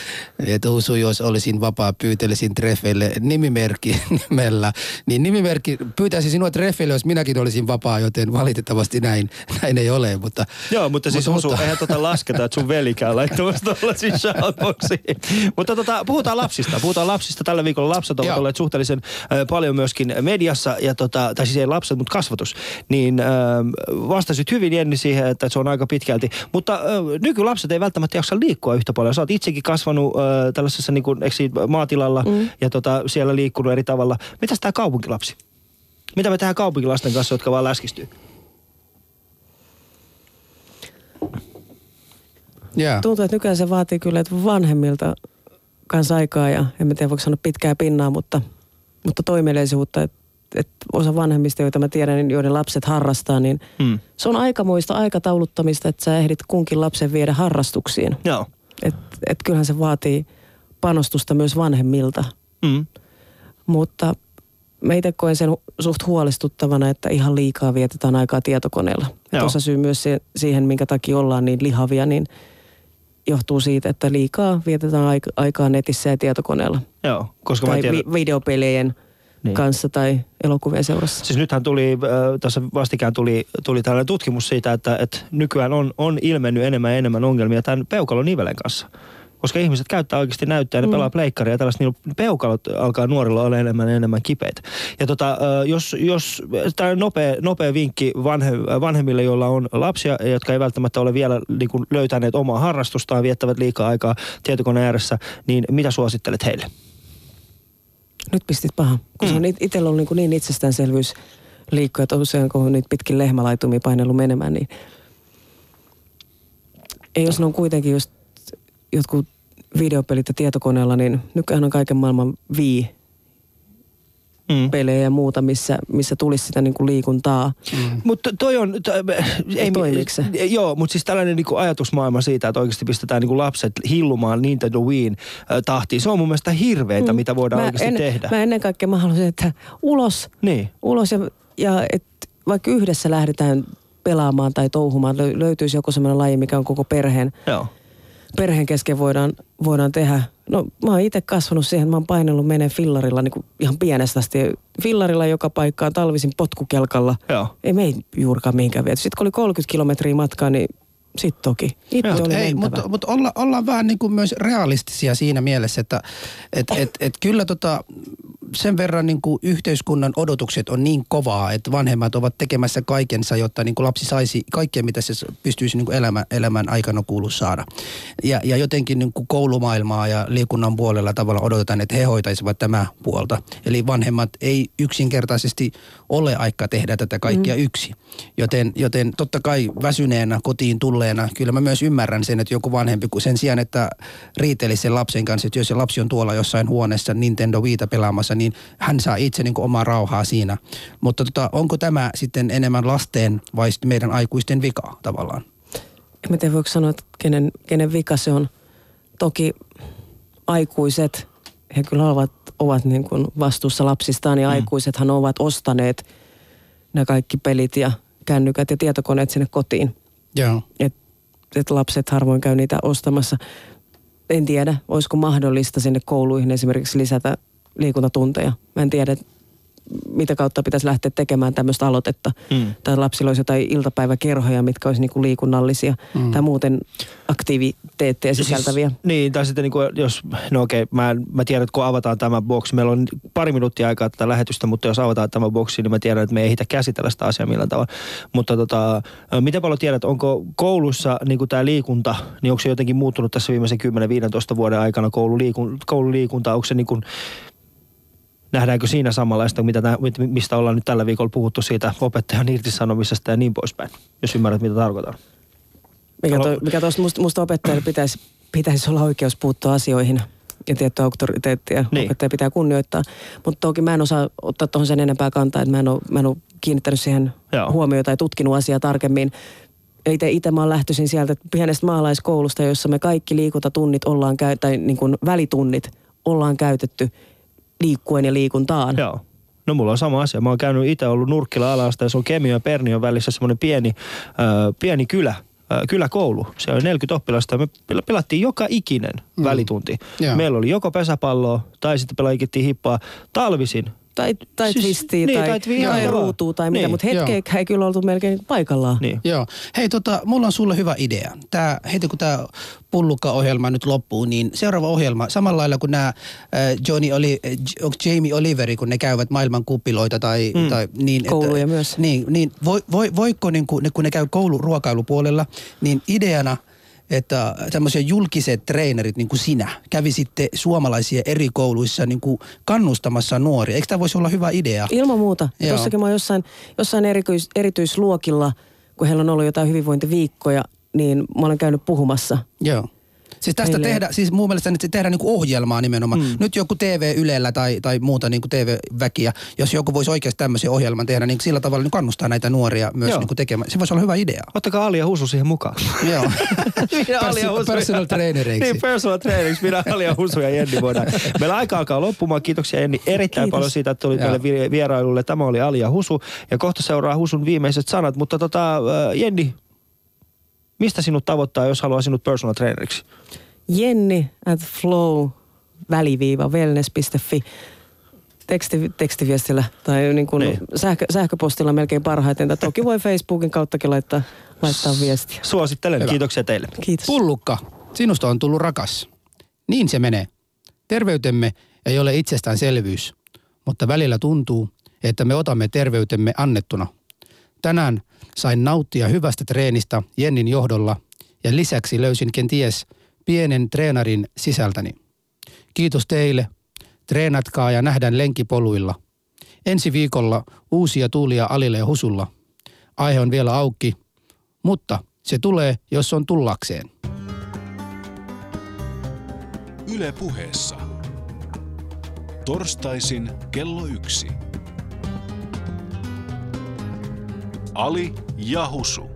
että Husu, jos olisin vapaa, pyytelisin treffeille nimimerkki nimellä. Niin nimimerkki pyytäisi sinua treffeille, jos minäkin olisin vapaa, joten valitettavasti näin, näin ei ole. Mutta, Joo, mutta siis Mutta- Husu, mutta- eihän tota lasketa, että sun veli käy laittamassa tollaisia shoutboxiin. Mutta tota, puhutaan lapsista. Puhutaan lapsista. Tällä viikolla lapset ovat Joo. olleet suhteellisen äh, paljon myöskin mediassa, ja tota, tai siis ei lapset, mutta kasvatus. Niin äh, vastasit hyvin Jenni siihen, että se on aika pitkälti. Mutta äh, nykylapset ei välttämättä jaksa liikkua yhtä paljon. Sä oot itsekin kasvanut äh, tällaisessa niin kuin, siinä, maatilalla mm. ja tota, siellä liikkunut eri tavalla. Mitäs tämä kaupunkilapsi? Mitä me tehdään kaupunkilasten kanssa, jotka vaan läskistyy? yeah. Tuntuu, että nykyään se vaatii kyllä että vanhemmilta kanssa aikaa ja en mä tiedä voiko sanoa pitkää pinnaa, mutta, mutta toimeliaisuutta, että, että osa vanhemmista, joita mä tiedän, niin joiden lapset harrastaa, niin Hmm. se on aikamoista aikatauluttamista, että sä ehdit kunkin lapsen viedä harrastuksiin. Joo. Et, et kyllähän se vaatii panostusta myös vanhemmilta. Mm. Mutta mä itse koen sen suht huolestuttavana, että ihan liikaa vietetään aikaa tietokoneella. Joo. tuossa syy myös se, siihen, minkä takia ollaan niin lihavia, niin johtuu siitä, että liikaa vietetään aik- aikaa netissä ja tietokoneella. Joo, koska mä tai tiedän... vi- videopelien Niin. kanssa tai elokuvien seurassa. Siis nythän tuli, äh, tässä vastikään tuli, tuli tällainen tutkimus siitä, että, että nykyään on, on ilmennyt enemmän ja enemmän ongelmia tämän peukalonivelen kanssa. Koska ihmiset käyttää oikeasti näyttöä, ne Mm. pelaa pleikkaria ja tällaista, niin peukalot alkaa nuorilla olla enemmän ja enemmän kipeitä. Ja tota, äh, jos, jos tämä nopea, nopea vinkki vanhe, vanhemmille, joilla on lapsia, jotka ei välttämättä ole vielä niin kuin löytäneet omaa harrastustaan, viettävät liikaa aikaa tietokoneen ääressä, niin mitä suosittelet heille? Nyt pistit paha. Kun mm. se on it- itsellä ollut niin, kuin niin itsestäänselvyys liikkua, että usein kun on niitä pitkin lehmälaitumia painellut menemään, niin ei jos ne on kuitenkin just jotkut videopelit ja tietokoneella, niin nykyään on kaiken maailman vii Mm. pelejä ja muuta, missä, missä tulisi sitä niin kuin liikuntaa. Mm. Mutta toi on... To, ei, Toimiiko se? Joo, mutta siis tällainen niinku ajatusmaailma siitä, että oikeasti pistetään niinku lapset hillumaan Nintendo Wiin äh, tahtiin. Se on mun mielestä hirveetä, mm. mitä voidaan oikeasti en, tehdä. Mä ennen kaikkea mä haluaisin, että ulos, Niin. ulos ja, ja et vaikka yhdessä lähdetään pelaamaan tai touhumaan, lö- löytyisi joku sellainen laji, mikä on koko perheen Joo. Perheen kesken voidaan, voidaan tehdä. No mä oon itse kasvanut siihen, mä oon painellut menee fillarilla niin kuin ihan pienestä asti. Fillarilla joka paikkaan, talvisin potkukelkalla. Joo. Ei me ei juurikaan mihinkään viety. Sitten kun oli 30 kilometriä matkaa, niin sit toki. Itse Joo. oli Ei, mutta, mutta olla, ollaan vähän niin kuin myös realistisia siinä mielessä, että et, et, et kyllä tota, sen verran niin kuin yhteiskunnan odotukset on niin kovaa, että vanhemmat ovat tekemässä kaikensa, jotta niin kuin lapsi saisi kaikkea, mitä se pystyisi niin kuin elämän, elämän aikana kuulu saada. Ja, ja jotenkin niin kuin koulumaailmaa ja liikunnan puolella tavalla odotetaan, että he hoitaisivat tämä puolta. Eli vanhemmat ei yksinkertaisesti ole aikaa tehdä tätä kaikkia mm. yksi. Joten, joten totta kai väsyneenä kotiin tulleena, kyllä mä myös ymmärrän sen, että joku vanhempi, kun sen sijaan, että riitelisi sen lapsen kanssa, että jos se lapsi on tuolla jossain huoneessa Nintendo Viita pelaamassa, niin hän saa itse niin kuin omaa rauhaa siinä. Mutta tota, onko tämä sitten enemmän lasten vai sitten meidän aikuisten vika tavallaan? En mä tiedä, voiko sanoa, että kenen, kenen vika se on. Toki aikuiset, he kyllä ovat, ovat niin kuin vastuussa lapsistaan ja mm. aikuisethan ovat ostaneet nämä kaikki pelit ja kännykät ja tietokoneet sinne kotiin. Joo. Että et lapset harvoin käy niitä ostamassa. En tiedä, olisiko mahdollista sinne kouluihin esimerkiksi lisätä liikuntatunteja. Mä en tiedä, mitä kautta pitäisi lähteä tekemään tämmöistä aloitetta. Mm. Tai lapsilla olisi jotain iltapäiväkerhoja, mitkä olisi niinku liikunnallisia mm. tai muuten aktiviteetteja sisältäviä. Siis, niin, tai sitten niin kuin, jos, no okei, mä, mä tiedän, että kun avataan tämä boksi, meillä on pari minuuttia aikaa tätä lähetystä, mutta jos avataan tämä boksi, niin mä tiedän, että me ei ehditä käsitellä sitä asiaa millään tavalla. Mutta tota, miten paljon tiedät, onko koulussa niin kuin tämä liikunta, niin onko se jotenkin muuttunut tässä viimeisen 10-15 vuoden aikana koululiikun, koululiikunta, onko se niin kuin, nähdäänkö siinä samanlaista, mitä tää, mit- mistä ollaan nyt tällä viikolla puhuttu siitä opettajan irtisanomisesta ja niin poispäin, jos ymmärrät, mitä tarkoitan. Mikä, to, mikä tuossa musta, musta opettajalla pitäisi, pitäisi olla oikeus puuttua asioihin ja tiettyä auktoriteettia Niin. opettaja pitää kunnioittaa. Mutta toki mä en osaa ottaa tuohon sen enempää kantaa, että mä en ole, mä en ole kiinnittänyt siihen Joo. Huomiota ja tutkinut asiaa tarkemmin. Itse, itse mä lähtöisin sieltä pienestä maalaiskoulusta, jossa me kaikki liikuntatunnit ollaan käy, tai niin kuin välitunnit ollaan käytetty liikkuen ja liikuntaan. Joo. No mulla on sama asia. Mä oon käynyt itse ollut Nurkkila alasta ja se on Kemio ja Pernion välissä semmoinen pieni, äh, pieni kylä, äh, kyläkoulu. Siellä oli 40 oppilasta ja me pel- pelattiin joka ikinen mm. välitunti. Joo. Meillä oli joko pesäpalloa tai sitten pelaikittiin hippaa talvisin. Tai, tai Siis- twistiä niin, tai, tai tai joo. ruutua tai mitä, Niin, mutta hetkeäkään ei kyllä oltu melkein paikallaan. Niin. Joo. Hei, tota, mulla on sulle hyvä idea. Tää, heti kun tämä pullukka-ohjelma nyt loppuu, niin seuraava ohjelma, samalla lailla kuin nämä äh, Johnny Oli, äh, Jamie Oliveri, kun ne käyvät maailman kuppiloita tai, mm. tai niin. Kouluja myös. Niin, niin voi, voi, voiko, niin kun, kun ne käy kouluruokailupuolella, niin ideana, että tämmöisiä julkiset treenerit niin kuin sinä kävisitte suomalaisia eri kouluissa niin kuin kannustamassa nuoria. Eikö tämä voisi olla hyvä idea? Ilman muuta. Joo. Tuossakin mä oon jossain, jossain erityis, erityisluokilla, kun heillä on ollut jotain hyvinvointiviikkoja, niin mä olen käynyt puhumassa. Joo. Siis tästä Meille- tehdä, siis mun mielestä nyt tehdään niinku ohjelmaa nimenomaan. Mm. Nyt joku TV-ylellä tai, tai muuta niinku TV-väkiä, jos joku voisi oikeasti tämmöisen ohjelman tehdä, niin sillä tavalla niin kannustaa näitä nuoria myös Joo. niinku tekemään. Se voisi olla hyvä idea. Ottakaa Ali ja Husu siihen mukaan. Joo. Minä Ali ja Perso- Husu. personal trainereiksi. Niin, personal traineriksi. Minä Ali ja Husu ja Jenni voidaan. Meillä aika alkaa loppumaan. Kiitoksia Jenni erittäin Kiitos. paljon siitä, että tulit Joo. meille vi- vierailulle. Tämä oli Ali ja Husu. Ja kohta seuraa Husun viimeiset sanat. Mutta tota, äh, Jenni, mistä sinut tavoittaa, jos haluaa sinut personal traineriksi? Jenni at flow väliviiva wellness.fi teksti, tekstiviestillä tai niin kuin Niin. sähkö, sähköpostilla melkein parhaiten. Tai toki voi Facebookin kauttakin laittaa, laittaa viestiä. Suosittelen. Hyvä. Kiitoksia teille. Kiitos. Pullukka, sinusta on tullut rakas. Niin se menee. Terveytemme ei ole itsestäänselvyys, mutta välillä tuntuu, että me otamme terveytemme annettuna. Tänään sain nauttia hyvästä treenistä Jennin johdolla ja lisäksi löysin kenties pienen treenarin sisältäni. Kiitos teille. Treenatkaa ja nähdään lenkipoluilla. Ensi viikolla uusia tuulia Alille ja Husulla. Aihe on vielä auki, mutta se tulee, jos on tullakseen. Yle puheessa. Torstaisin kello yksi. Ali ja Husu.